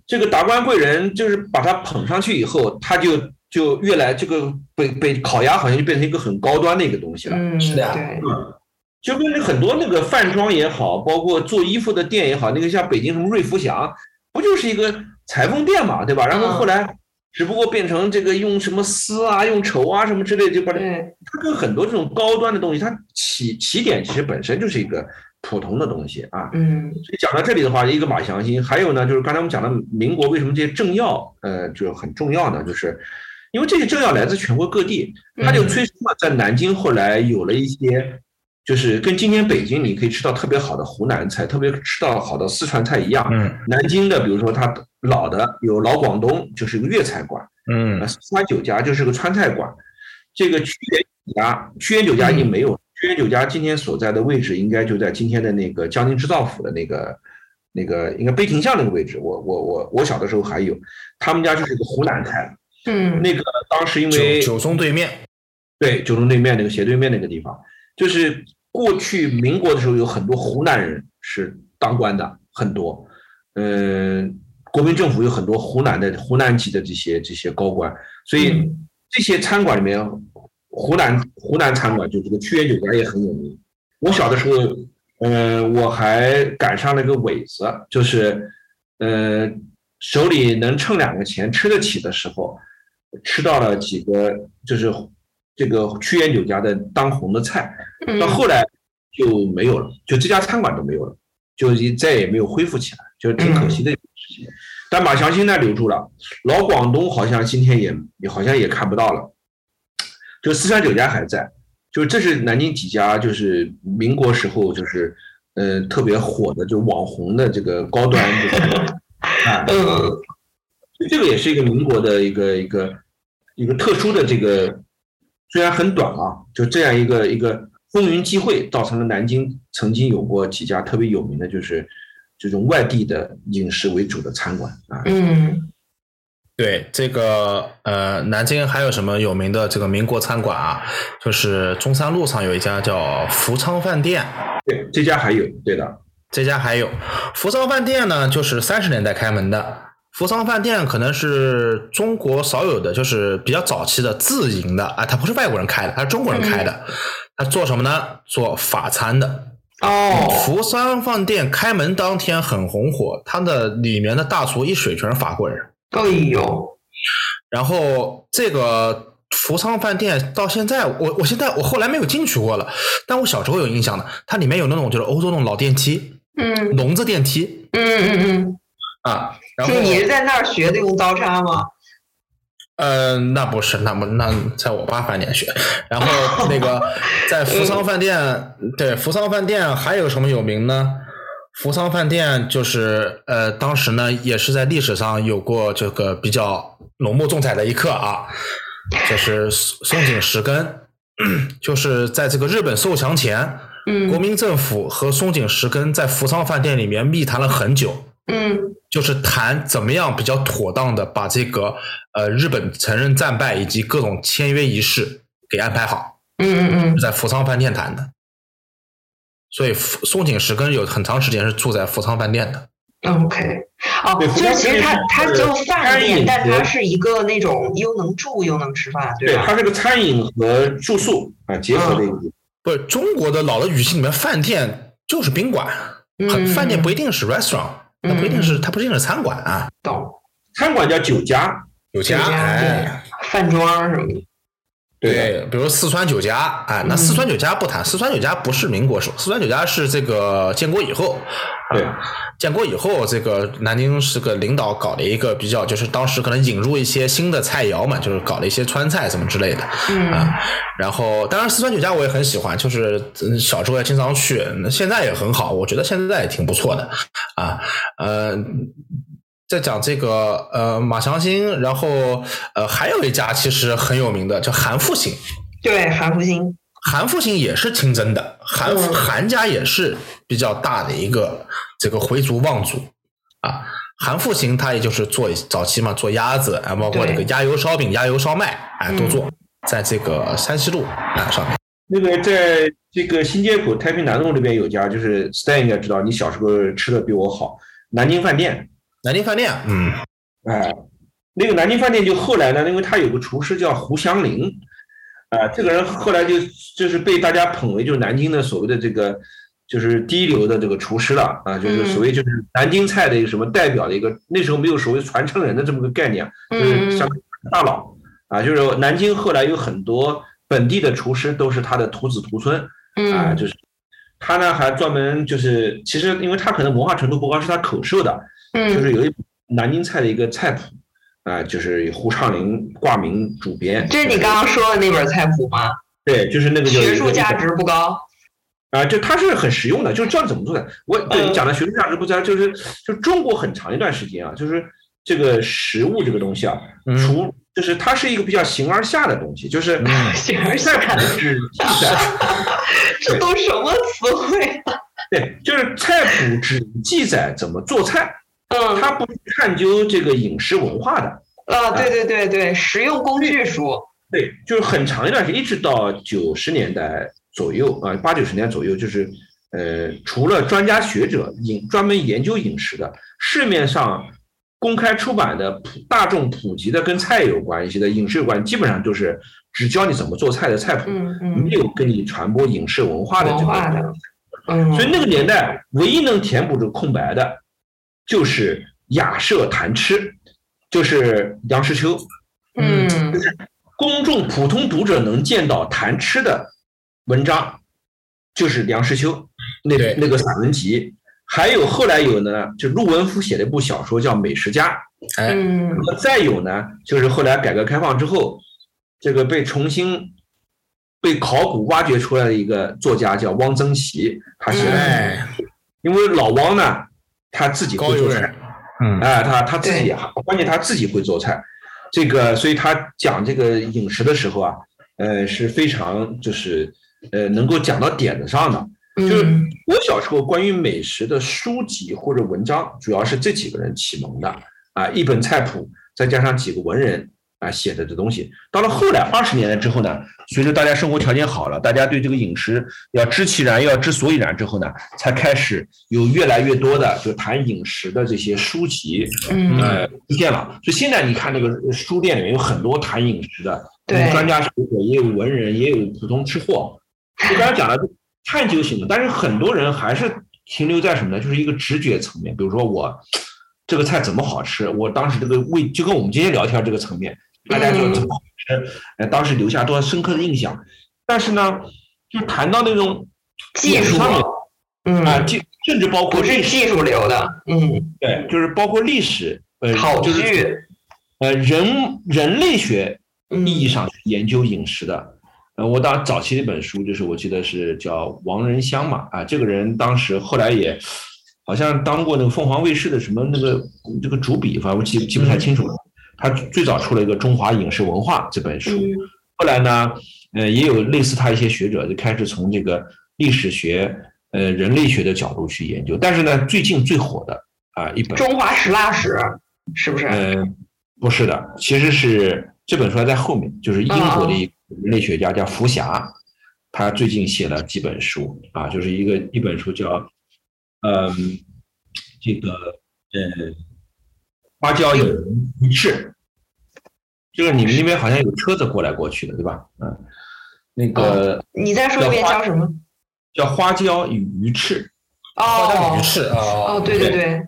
F: 这个达官贵人就是把他捧上去以后，他就就越来这个北北烤鸭好像就变成一个很高端的一个东西了。
D: 嗯，
E: 是的呀
D: 对，
F: 就跟那很多那个饭庄也好，包括做衣服的店也好，那个像北京什么瑞福祥，不就是一个裁缝店嘛，对吧？然后后来只不过变成这个用什么丝啊、用绸啊什么之类，就把它
D: 对，
F: 它跟很多这种高端的东西，它起起点其实本身就是一个普通的东西啊。
D: 嗯
F: 所以讲到这里的话，一个马祥兴，还有呢，就是刚才我们讲的民国为什么这些政要，呃，就很重要呢？就是因为这些政要来自全国各地，它就催生了在南京后来有了一些，就是跟今天北京你可以吃到特别好的湖南菜，特别吃到好的四川菜一样。
E: 嗯
F: 南京的，比如说它老的有老广东，就是一个粤菜馆。
E: 嗯
F: 呃，四川酒家就是个川菜馆，这个屈原酒家，屈原酒家已经没有了。屈原酒家今天所在的位置，应该就在今天的那个江宁织造府的那个那个应该碑亭巷那个位置。我我我我小的时候还有，他们家就是个湖南菜，
D: 嗯。
F: 那个当时因为
E: 九九中对面，
F: 对九中对面那个斜对面那个地方，就是过去民国的时候有很多湖南人是当官的，很多，嗯、国民政府有很多湖南的湖南籍的这些这些高官，所以
D: 嗯。
F: 这些餐馆里面，湖南湖南餐馆就这个屈原酒家也很有名。我小的时候，呃，我还赶上了一个尾子，就是呃手里能挣两个钱吃得起的时候，吃到了几个就是这个屈原酒家的当红的菜，
D: 嗯。
F: 到后来就没有了，就这家餐馆都没有了，就一再也没有恢复起来，就挺可惜的一件事情。但马祥兴呢留住了，老广东好像今天也也好像也看不到了，就四川酒家还在，就这是南京几家就是民国时候就是呃特别火的就网红的这个高端的餐馆啊，
D: 嗯
F: 这个也是一个民国的一个一个一个特殊的这个，虽然很短啊，就这样一个一个风云际会，造成了南京曾经有过几家特别有名的，就是这种外地的饮食为主的餐馆啊。
D: 嗯
E: 对这个呃，南京还有什么有名的这个民国餐馆啊？就是中山路上有一家叫福昌饭店，
F: 对，这家还有，对的，
E: 这家还有福昌饭店呢，就是三十年代开门的。福昌饭店可能是中国少有的，就是比较早期的自营的啊，它不是外国人开的，它是中国人开的。它做什么呢？做法餐的。
D: 哦
E: 福昌饭店开门当天很红火，它的里面的大厨一水全是法国人。
D: 哎呦
E: 然后这个福昌饭店到现在，我我现在我后来没有进去过了，但我小时候有印象的，它里面有那种就是欧洲那种老电梯，
D: 嗯
E: 笼子电梯
D: 嗯嗯嗯，
E: 啊。然后
D: 就你是在那儿学的用刀叉吗？
E: 呃，那不是，那不那在我爸饭店学。然后那个 在福昌饭店，对福昌饭店还有什么有名呢？福昌饭店就是呃，当时呢也是在历史上有过这个比较浓墨重彩的一刻啊，就是松松井石根，就是在这个日本受降前，
D: 嗯
E: 国民政府和松井石根在福昌饭店里面密谈了很久，
D: 嗯
E: 就是谈怎么样比较妥当的把这个呃日本承认战败以及各种签约仪式给安排好，
D: 嗯嗯
E: 嗯在福昌饭店谈的。所以福松井石根有很长时间是住在福昌饭店的。
D: 嗯，OK，哦，
F: 对
D: 就是其实它它
F: 是
D: 就饭
F: 餐饮
D: 店，但它是一个那种又能住又能吃饭，
F: 对，
D: 吧？
F: 它是个餐饮和住宿啊结合的一个。
E: 不是中国的老的语系里面，饭店就是宾馆，很
D: 嗯
E: 饭店不一定是 restaurant，它不一定是它不一定是餐馆啊，
D: 到
F: 餐馆叫酒家，
D: 酒家
E: 哎。
D: 饭庄什么的。
E: 对，比如四川酒家，哎，那四川酒家不谈，四川酒家不是民国时候，四川酒家是这个建国以后，
F: 对
E: 啊，建国以后，这个南京是个领导搞了一个比较，就是当时可能引入一些新的菜肴嘛，就是搞了一些川菜什么之类的，
D: 嗯
E: 啊，然后当然四川酒家我也很喜欢，就是嗯小时候也经常去，现在也很好，我觉得现在也挺不错的，啊，呃。在讲这个呃马祥兴，然后呃还有一家其实很有名的叫韩复兴，
D: 对，韩复兴。
E: 韩复兴也是清真的，韩
D: 嗯
E: 韩家也是比较大的一个这个回族望族啊。韩复兴他也就是做早期嘛，做鸭子，啊，包括这个鸭油烧饼、鸭油烧麦，哎，都
D: 嗯
E: 做，在这个山西路啊上面。
F: 那个在这个新街口太平南路那边有家，就是 Stan 应该知道，你小时候吃的比我好，南京饭店。
E: 南京饭店，嗯，
F: 哎，那个南京饭店就后来呢，因为他有个厨师叫胡祥林，啊、这个人后来就就是被大家捧为就是南京的所谓的这个就是第一流的这个厨师了。啊，就是所谓就是南京菜的一个什么代表的一个，那时候没有所谓传承人的这么个概念，就是像大佬。啊，就是南京后来有很多本地的厨师都是他的徒子徒孙，啊，
D: 嗯。
F: 就是他呢还专门就是其实因为他可能文化程度不高，是他口授的，就
D: 嗯
F: 是有一南京菜的一个菜谱啊，就是胡畅林挂名主编。
D: 这是你刚刚说的那本菜谱吗？
F: 对，就是那个叫
D: 学术价值不高。
F: 啊，就它是很实用的，就是教你怎么做的。我对
D: 嗯
F: 你讲的学术价值不高，就是就中国很长一段时间啊，就是这个食物这个东西啊，
E: 嗯
F: 除就是它是一个比较形而下的东西，就是
E: 嗯
D: 形而
F: 菜
D: 下
F: 的是记载。
D: 这都什么词汇啊？
F: 对，就是菜谱只记载怎么做菜，
D: 嗯
F: 他不探究这个饮食文化的。
D: 啊，对对对对，实用工具书。
F: 对，就是很长一段时间，一直到九十年代左右啊，八九十年代左右，就是呃，除了专家学者饮专门研究饮食的，市面上公开出版的普大众普及的跟菜有关系的饮食有关，基本上就是只教你怎么做菜的菜谱，
D: 嗯嗯
F: 没有跟你传播饮食文化的这
D: 文化的
F: 个。
D: 嗯，
F: 所以那个年代唯一能填补这个空白的，就是雅舍谈吃，就是梁实秋。
D: 嗯。
F: 公众普通读者能见到谈吃的文章，就是梁实秋那
E: 对。
F: 那个散文集，还有后来有呢，就陆文夫写了一部小说叫《美食家》，
E: 哎，
D: 嗯。
F: 那么再有呢，就是后来改革开放之后，这个被重新被考古挖掘出来的一个作家叫汪曾祺，他写的，
E: 哎，
F: 因为老汪呢，他自己会做菜，，
E: 嗯，
F: 啊，他他自己
D: 对。
F: 还关键他自己会做菜，这个所以他讲这个饮食的时候啊，呃是非常就是呃能够讲到点子上的。就是
D: 嗯
F: 我小时候关于美食的书籍或者文章，主要是这几个人启蒙的。啊，一本菜谱，再加上几个文人啊写的这东西。到了后来二十年代之后呢，随着大家生活条件好了，大家对这个饮食要知其然，要知所以然之后呢，才开始有越来越多的就谈饮食的这些书籍
D: 嗯
F: 呃出现了。所以现在你看那个书店里面有很多谈饮食的，
D: 对
F: 有专家学者，也有文人，也有普通吃货。就刚才讲的探究型的，但是很多人还是停留在什么呢？就是一个直觉层面。比如说我这个菜怎么好吃，我当时这个味就跟我们今天聊天这个层面，大家就呃，当时留下多深刻的印象。但是呢，就谈到那种
D: 技术
F: 上面啊，
D: 嗯，
F: 技甚至包括
D: 不是技术流的，嗯，
F: 对，就是包括历史，呃，
D: 考
F: 就是
D: 据，
F: 呃人人类学
D: 嗯
F: 意义上研究饮食的。呃，我当早期的一本书就是我记得是叫王仁香嘛，啊，这个人当时后来也好像当过那个凤凰卫视的什么那个这个主笔，反正我记记不太清楚了。他最早出了一个《中华饮食文化》这本书，
D: 嗯
F: 后来呢，呃，也有类似他一些学者就开始从这个历史学、呃人类学的角度去研究。但是呢，最近最火的啊一本
D: 中华食蜡史是不是？
F: 嗯，不是的，其实是这本书还在后面，就是英国的一个人类学家叫福霞，他最近写了几本书啊，就是一个一本书叫，嗯，这个呃，花椒有人鱼翅，就是你们那边好像有车子过来过去的，对吧？嗯，那个
D: 你再说一遍叫什么？
F: 叫花椒与鱼翅，哦
E: 花椒
D: 哦
E: 鱼翅
D: 哦，
E: 啊，
D: 对对对，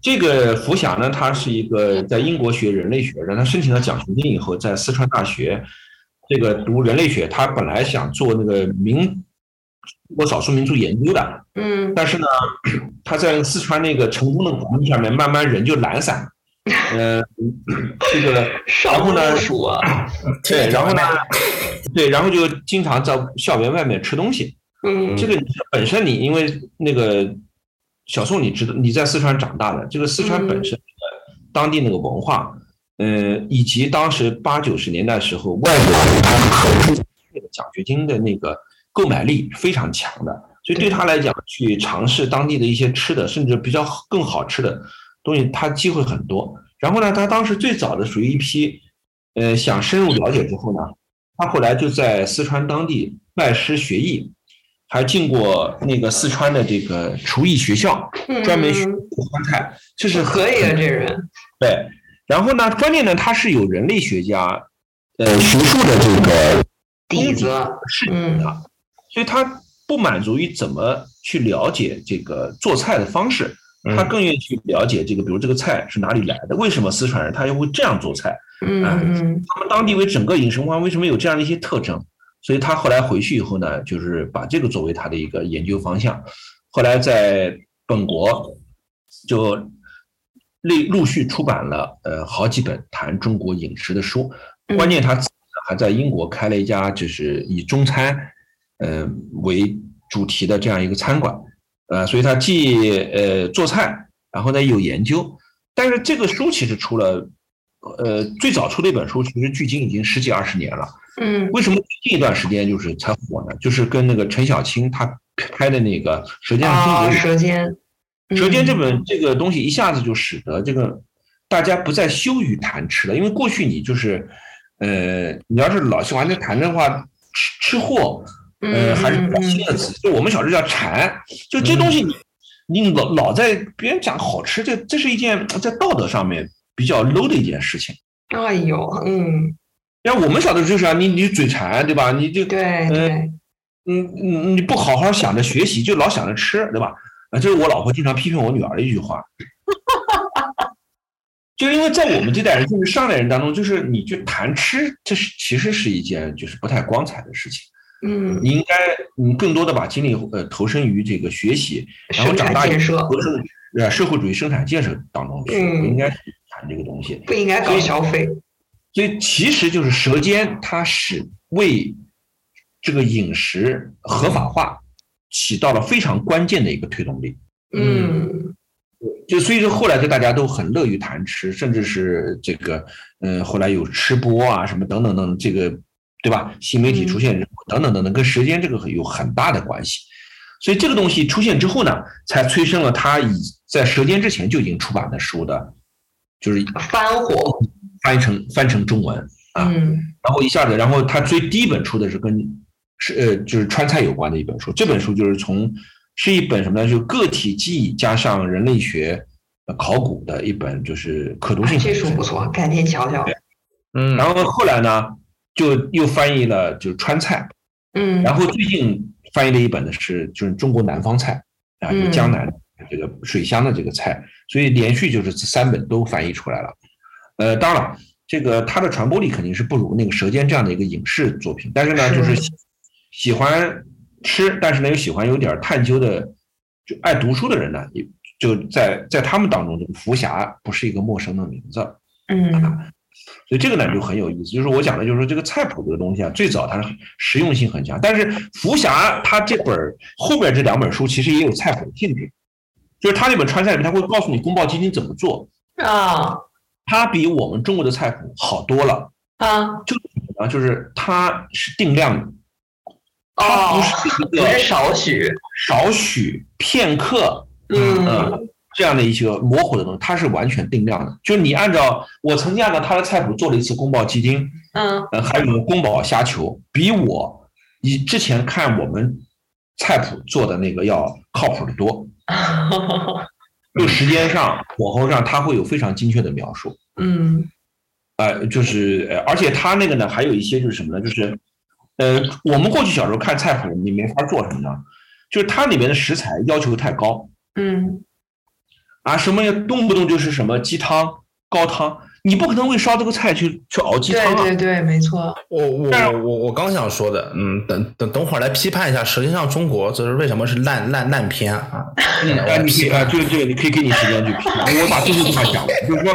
F: 这个福霞呢，他是一个在英国学人类学，让他申请了奖学金以后，在四川大学这个读人类学。他本来想做那个民中国少数民族研究的，
D: 嗯
F: 但是呢，他在四川那个成功的环境下面，慢慢人就懒散。呃，这个
D: 少数民属啊，
F: 对，然后呢，对，然后就经常在校园外面吃东西。
D: 嗯，
F: 这个本身你因为那个小宋，你知道你在四川长大的，这个四川本身的当地那个文化，呃，以及当时八九十年代时候外国人他们投入那个奖学金的那个购买力非常强的，所以对他来讲，去尝试当地的一些吃的，甚至比较更好吃的东西，他机会很多。然后呢，他当时最早的属于一批，呃，想深入了解之后呢，他后来就在四川当地拜师学艺。还进过那个四川的这个厨艺学校，专门学川菜，这是
D: 可以啊，这人。
F: 对，然后呢，关键呢，他是有人类学家，呃，学术的这个
D: 底子
F: 是
D: 嗯
F: 的，所以他不满足于怎么去了解这个做菜的方式，他更愿意去了解这个，比如这个菜是哪里来的，为什么四川人他又会这样做菜，
D: 嗯嗯
F: 他们当地为整个饮食文化为什么有这样的一些特征？所以他后来回去以后呢，就是把这个作为他的一个研究方向。后来在本国就陆陆续出版了呃好几本谈中国饮食的书。
D: 嗯
F: 关键他还在英国开了一家就是以中餐呃为主题的这样一个餐馆。呃，所以他既呃做菜，然后呢有研究。但是这个书其实出了。呃，最早出的一本书，其实距今已经十几二十年了。
D: 嗯
F: 为什么最近一段时间就是才火呢？就是跟那个陈小青他拍的那个《舌尖上中国
D: 舌尖，嗯
F: 舌尖这本这个东西一下子就使得这个大家不再羞于谈吃了，因为过去你就是，呃，你要是老喜欢在谈的话，吃吃货，呃，
D: 嗯
F: 还是比较
D: 嗯
F: 新的词，就我们小时候叫馋，就这东西你你老老在别人讲好吃，这这是一件在道德上面比较 low 的一件事情。
D: 哎呦，嗯，
F: 像我们小的时候就是啊，你你嘴馋对吧？你就
D: 对对，
F: 嗯嗯，你不好好想着学习，就老想着吃，对吧？啊，这是我老婆经常批评我女儿的一句话。就因为在我们这代人，就是上代人当中，就是你去谈吃，这是其实是一件就是不太光彩的事情。
D: 嗯，
F: 你应该，嗯更多的把精力呃投身于这个学习，然后长大以后投身呃社会主义生产建设当中去，
D: 嗯
F: 不应该去谈这个东西。
D: 不应该搞消费，
F: 所以其实就是舌尖，它是为这个饮食合法化起到了非常关键的一个推动力。
D: 嗯
F: 就所以说后来就大家都很乐于谈吃，甚至是这个，嗯，后来有吃播啊什么等等等等，这个对吧？新媒体出现等等等等，跟舌尖这个有很大的关系。所以这个东西出现之后呢，才催生了他以在舌尖之前就已经出版的书的，就是
D: 翻火，
F: 翻译成翻成中文啊。
D: 嗯
F: 然后一下子，然后他最第一本出的是跟是呃就是川菜有关的一本书，这本书就是从是一本什么呢？就个体记忆加上人类学呃考古的一本，就是可读性
D: 哎这书不错，改天瞧瞧，
E: 嗯，
F: 然后后来呢，就又翻译了就是川菜，
D: 嗯，
F: 然后最近翻译了一本的是就是中国南方菜啊，
D: 嗯。
F: 就江南这个水乡的这个菜，所以连续就是这三本都翻译出来了。呃，当然了，这个它的传播力肯定是不如那个《舌尖》这样的一个影视作品，但是呢，就是喜喜欢吃，但是呢又喜欢有点探究的，就爱读书的人呢，也就在在他们当中，这个福霞不是一个陌生的名字。
D: 嗯
F: 所以这个呢就很有意思，就是我讲的，就是说这个菜谱这个东西啊，最早它是实用性很强，但是福霞它这本儿后面这两本书其实也有菜谱的性质，就是它那本川菜里面，它会告诉你宫保鸡丁怎么做，
D: 啊
F: 它比我们中国的菜谱好多了。
D: 啊就
F: 啊，就是它是定量的，它不
D: 哦，
F: 是一个
D: 少许，
F: 少许片刻，
D: 嗯
F: 嗯，这样的一些模糊的东西，它是完全定量的。就是你按照我曾经按照他的菜谱做了一次宫保鸡丁，
D: 嗯
F: 呃，还有宫保虾球，比我以之前看我们菜谱做的那个要靠谱的多。就时间上、火候上，它会有非常精确的描述。
D: 嗯
F: 呃，就是呃，而且它那个呢，还有一些就是什么呢？就是呃，我们过去小时候看菜谱，你没法做什么呢？就是它里面的食材要求太高
D: 嗯
F: 啊，什么也，动不动就是什么鸡汤、高汤，你不可能为烧这个菜去去熬鸡汤啊。
D: 对对对，没错，
E: 我我我我我刚想说的，嗯，等等等会儿来批判一下《舌尖上中国》，这是为什么是烂烂烂片啊？
F: 哎，你可以啊，对对你可以给你时间去批判。我把最后一句话讲完，就是说，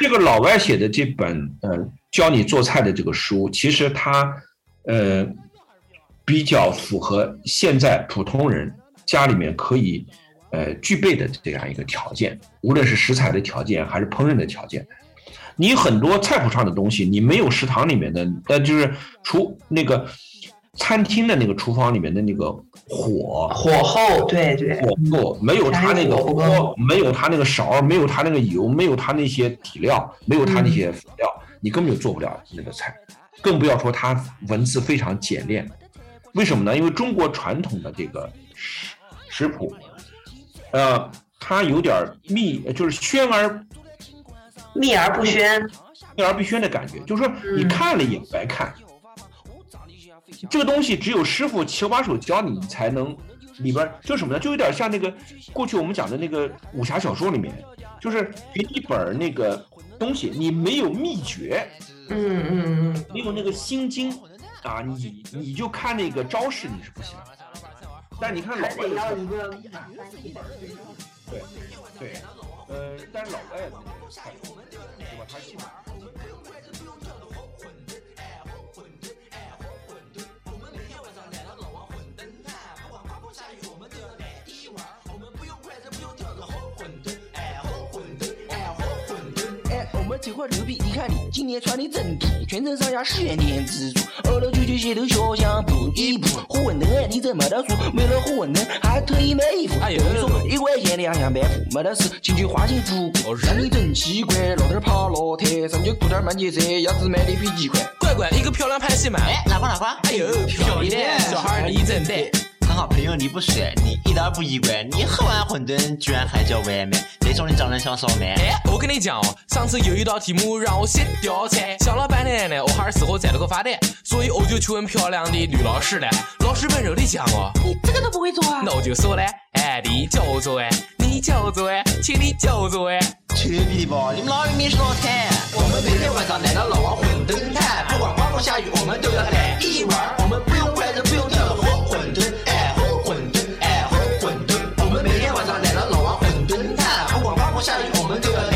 F: 这个老外写的这本呃教你做菜的这个书，其实它呃比较符合现在普通人家里面可以呃具备的这样一个条件，无论是食材的条件还是烹饪的条件。你很多菜谱上的东西，你没有食堂里面的，呃，就是厨那个餐厅的那个厨房里面的那个火，
D: 火候，对对，
F: 火不够，没有他那个锅，没有他那个勺，没有他那个油，没有他那些底料，没有他那些辅料，你根本就做不了那个菜，更不要说它文字非常简练。为什么呢？因为中国传统的这个食食谱，呃，他有点秘，就是宣而
D: 秘而不宣，
F: 秘而不宣的感觉，就是说你看了也白看。这个东西只有师傅手把手教你，你才能里边就什么呢？就有点像那个过去我们讲的那个武侠小说里面，就是给你一本那个东西，你没有秘诀，
D: 嗯嗯嗯，
F: 没有那个心经啊，你你就看那个招式你是不行。但你看老外的
D: 一个
F: 对对，呃，但是老外的那个对吧？他基本
B: 这块牛逼，你看你今年穿的真土，全程上下十元店自助，二楼九九街头小巷补一补，火馄饨哎，你真没得说，为了火馄饨还特意买衣服，
C: 哎呦
B: 说一块钱两样半副，没得事，进去花钱足够，让你真奇怪，老头儿爬老台，上就裤点儿慢节奏，鸭子买的比鸡快。
C: 乖乖，一个漂亮拍戏嘛。
G: 哎，哪块哪块？
C: 哎呦，漂亮，小孩儿你真得。
G: 很好，朋友你不帅，你一点儿不意外，你喝完馄饨居然还叫外卖，这种你长得像烧麦。
C: 哎，我跟你讲哦，上次有一道题目让我写吊菜，想了半天呢，我还是事后摘了个发呆，所以我就去问漂亮的女老师了。老师温柔的讲哦，
B: 你这个都不会做啊？
C: 那我就说嘞，哎，你教我做哎，你教我做哎，请你教我做哎。
G: 去你的吧！你们老有你是老惨。我们每天晚上来到老王馄饨摊，不管刮风下雨，我们都要来一碗。我们不用筷子，不用挑不管刮风下雨，我们都要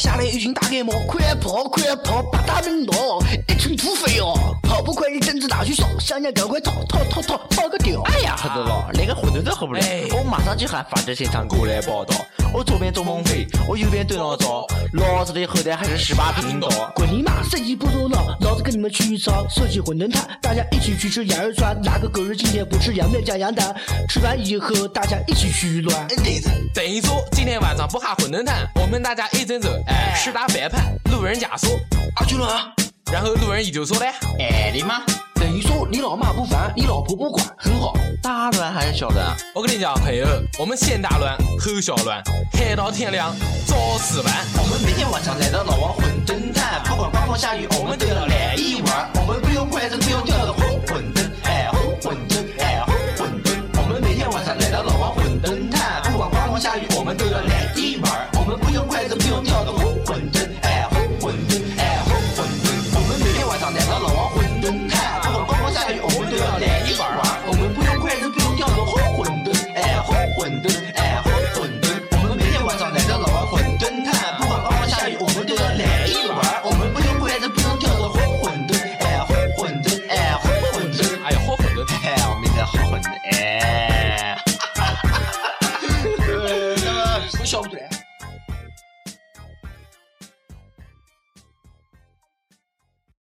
B: 下来一群大盖帽，快跑快跑，八大名刀，一群土匪哦，跑不快的政治大去烧，想想赶快逃逃逃逃逃个掉！哎呀，
G: 喝多了，连个馄饨都喝不了
C: 哎。
G: 我马上就喊法制现场过来报道。我左边做猛匪，我右边对老赵，老子的后台还是十八频道。
B: 滚你妈！生意不做了，老子跟你们去一场设计馄饨摊，大家一起去吃羊肉串，哪个狗日今天不吃羊面加羊蛋？吃完以后大家一起去乱。
C: 等于说今天晚上不哈馄饨摊，我们大家一整走，哎十打百判路人甲说
B: 阿九乱啊。
C: 然后路人乙就说嘞
G: 哎你妈。
B: 等于说你老妈不烦你老婆不管很好。
G: 大乱还是小乱？
C: 我跟你讲朋友我们先大乱后小乱开到天亮早死完
G: 我们每天晚上来到老王馄饨摊不管刮风下雨我们都要来一碗我们不用筷子不用勺子红馄饨哎红馄饨哎红馄饨我们每天晚上来到老王馄饨摊不管刮风下雨我们都要来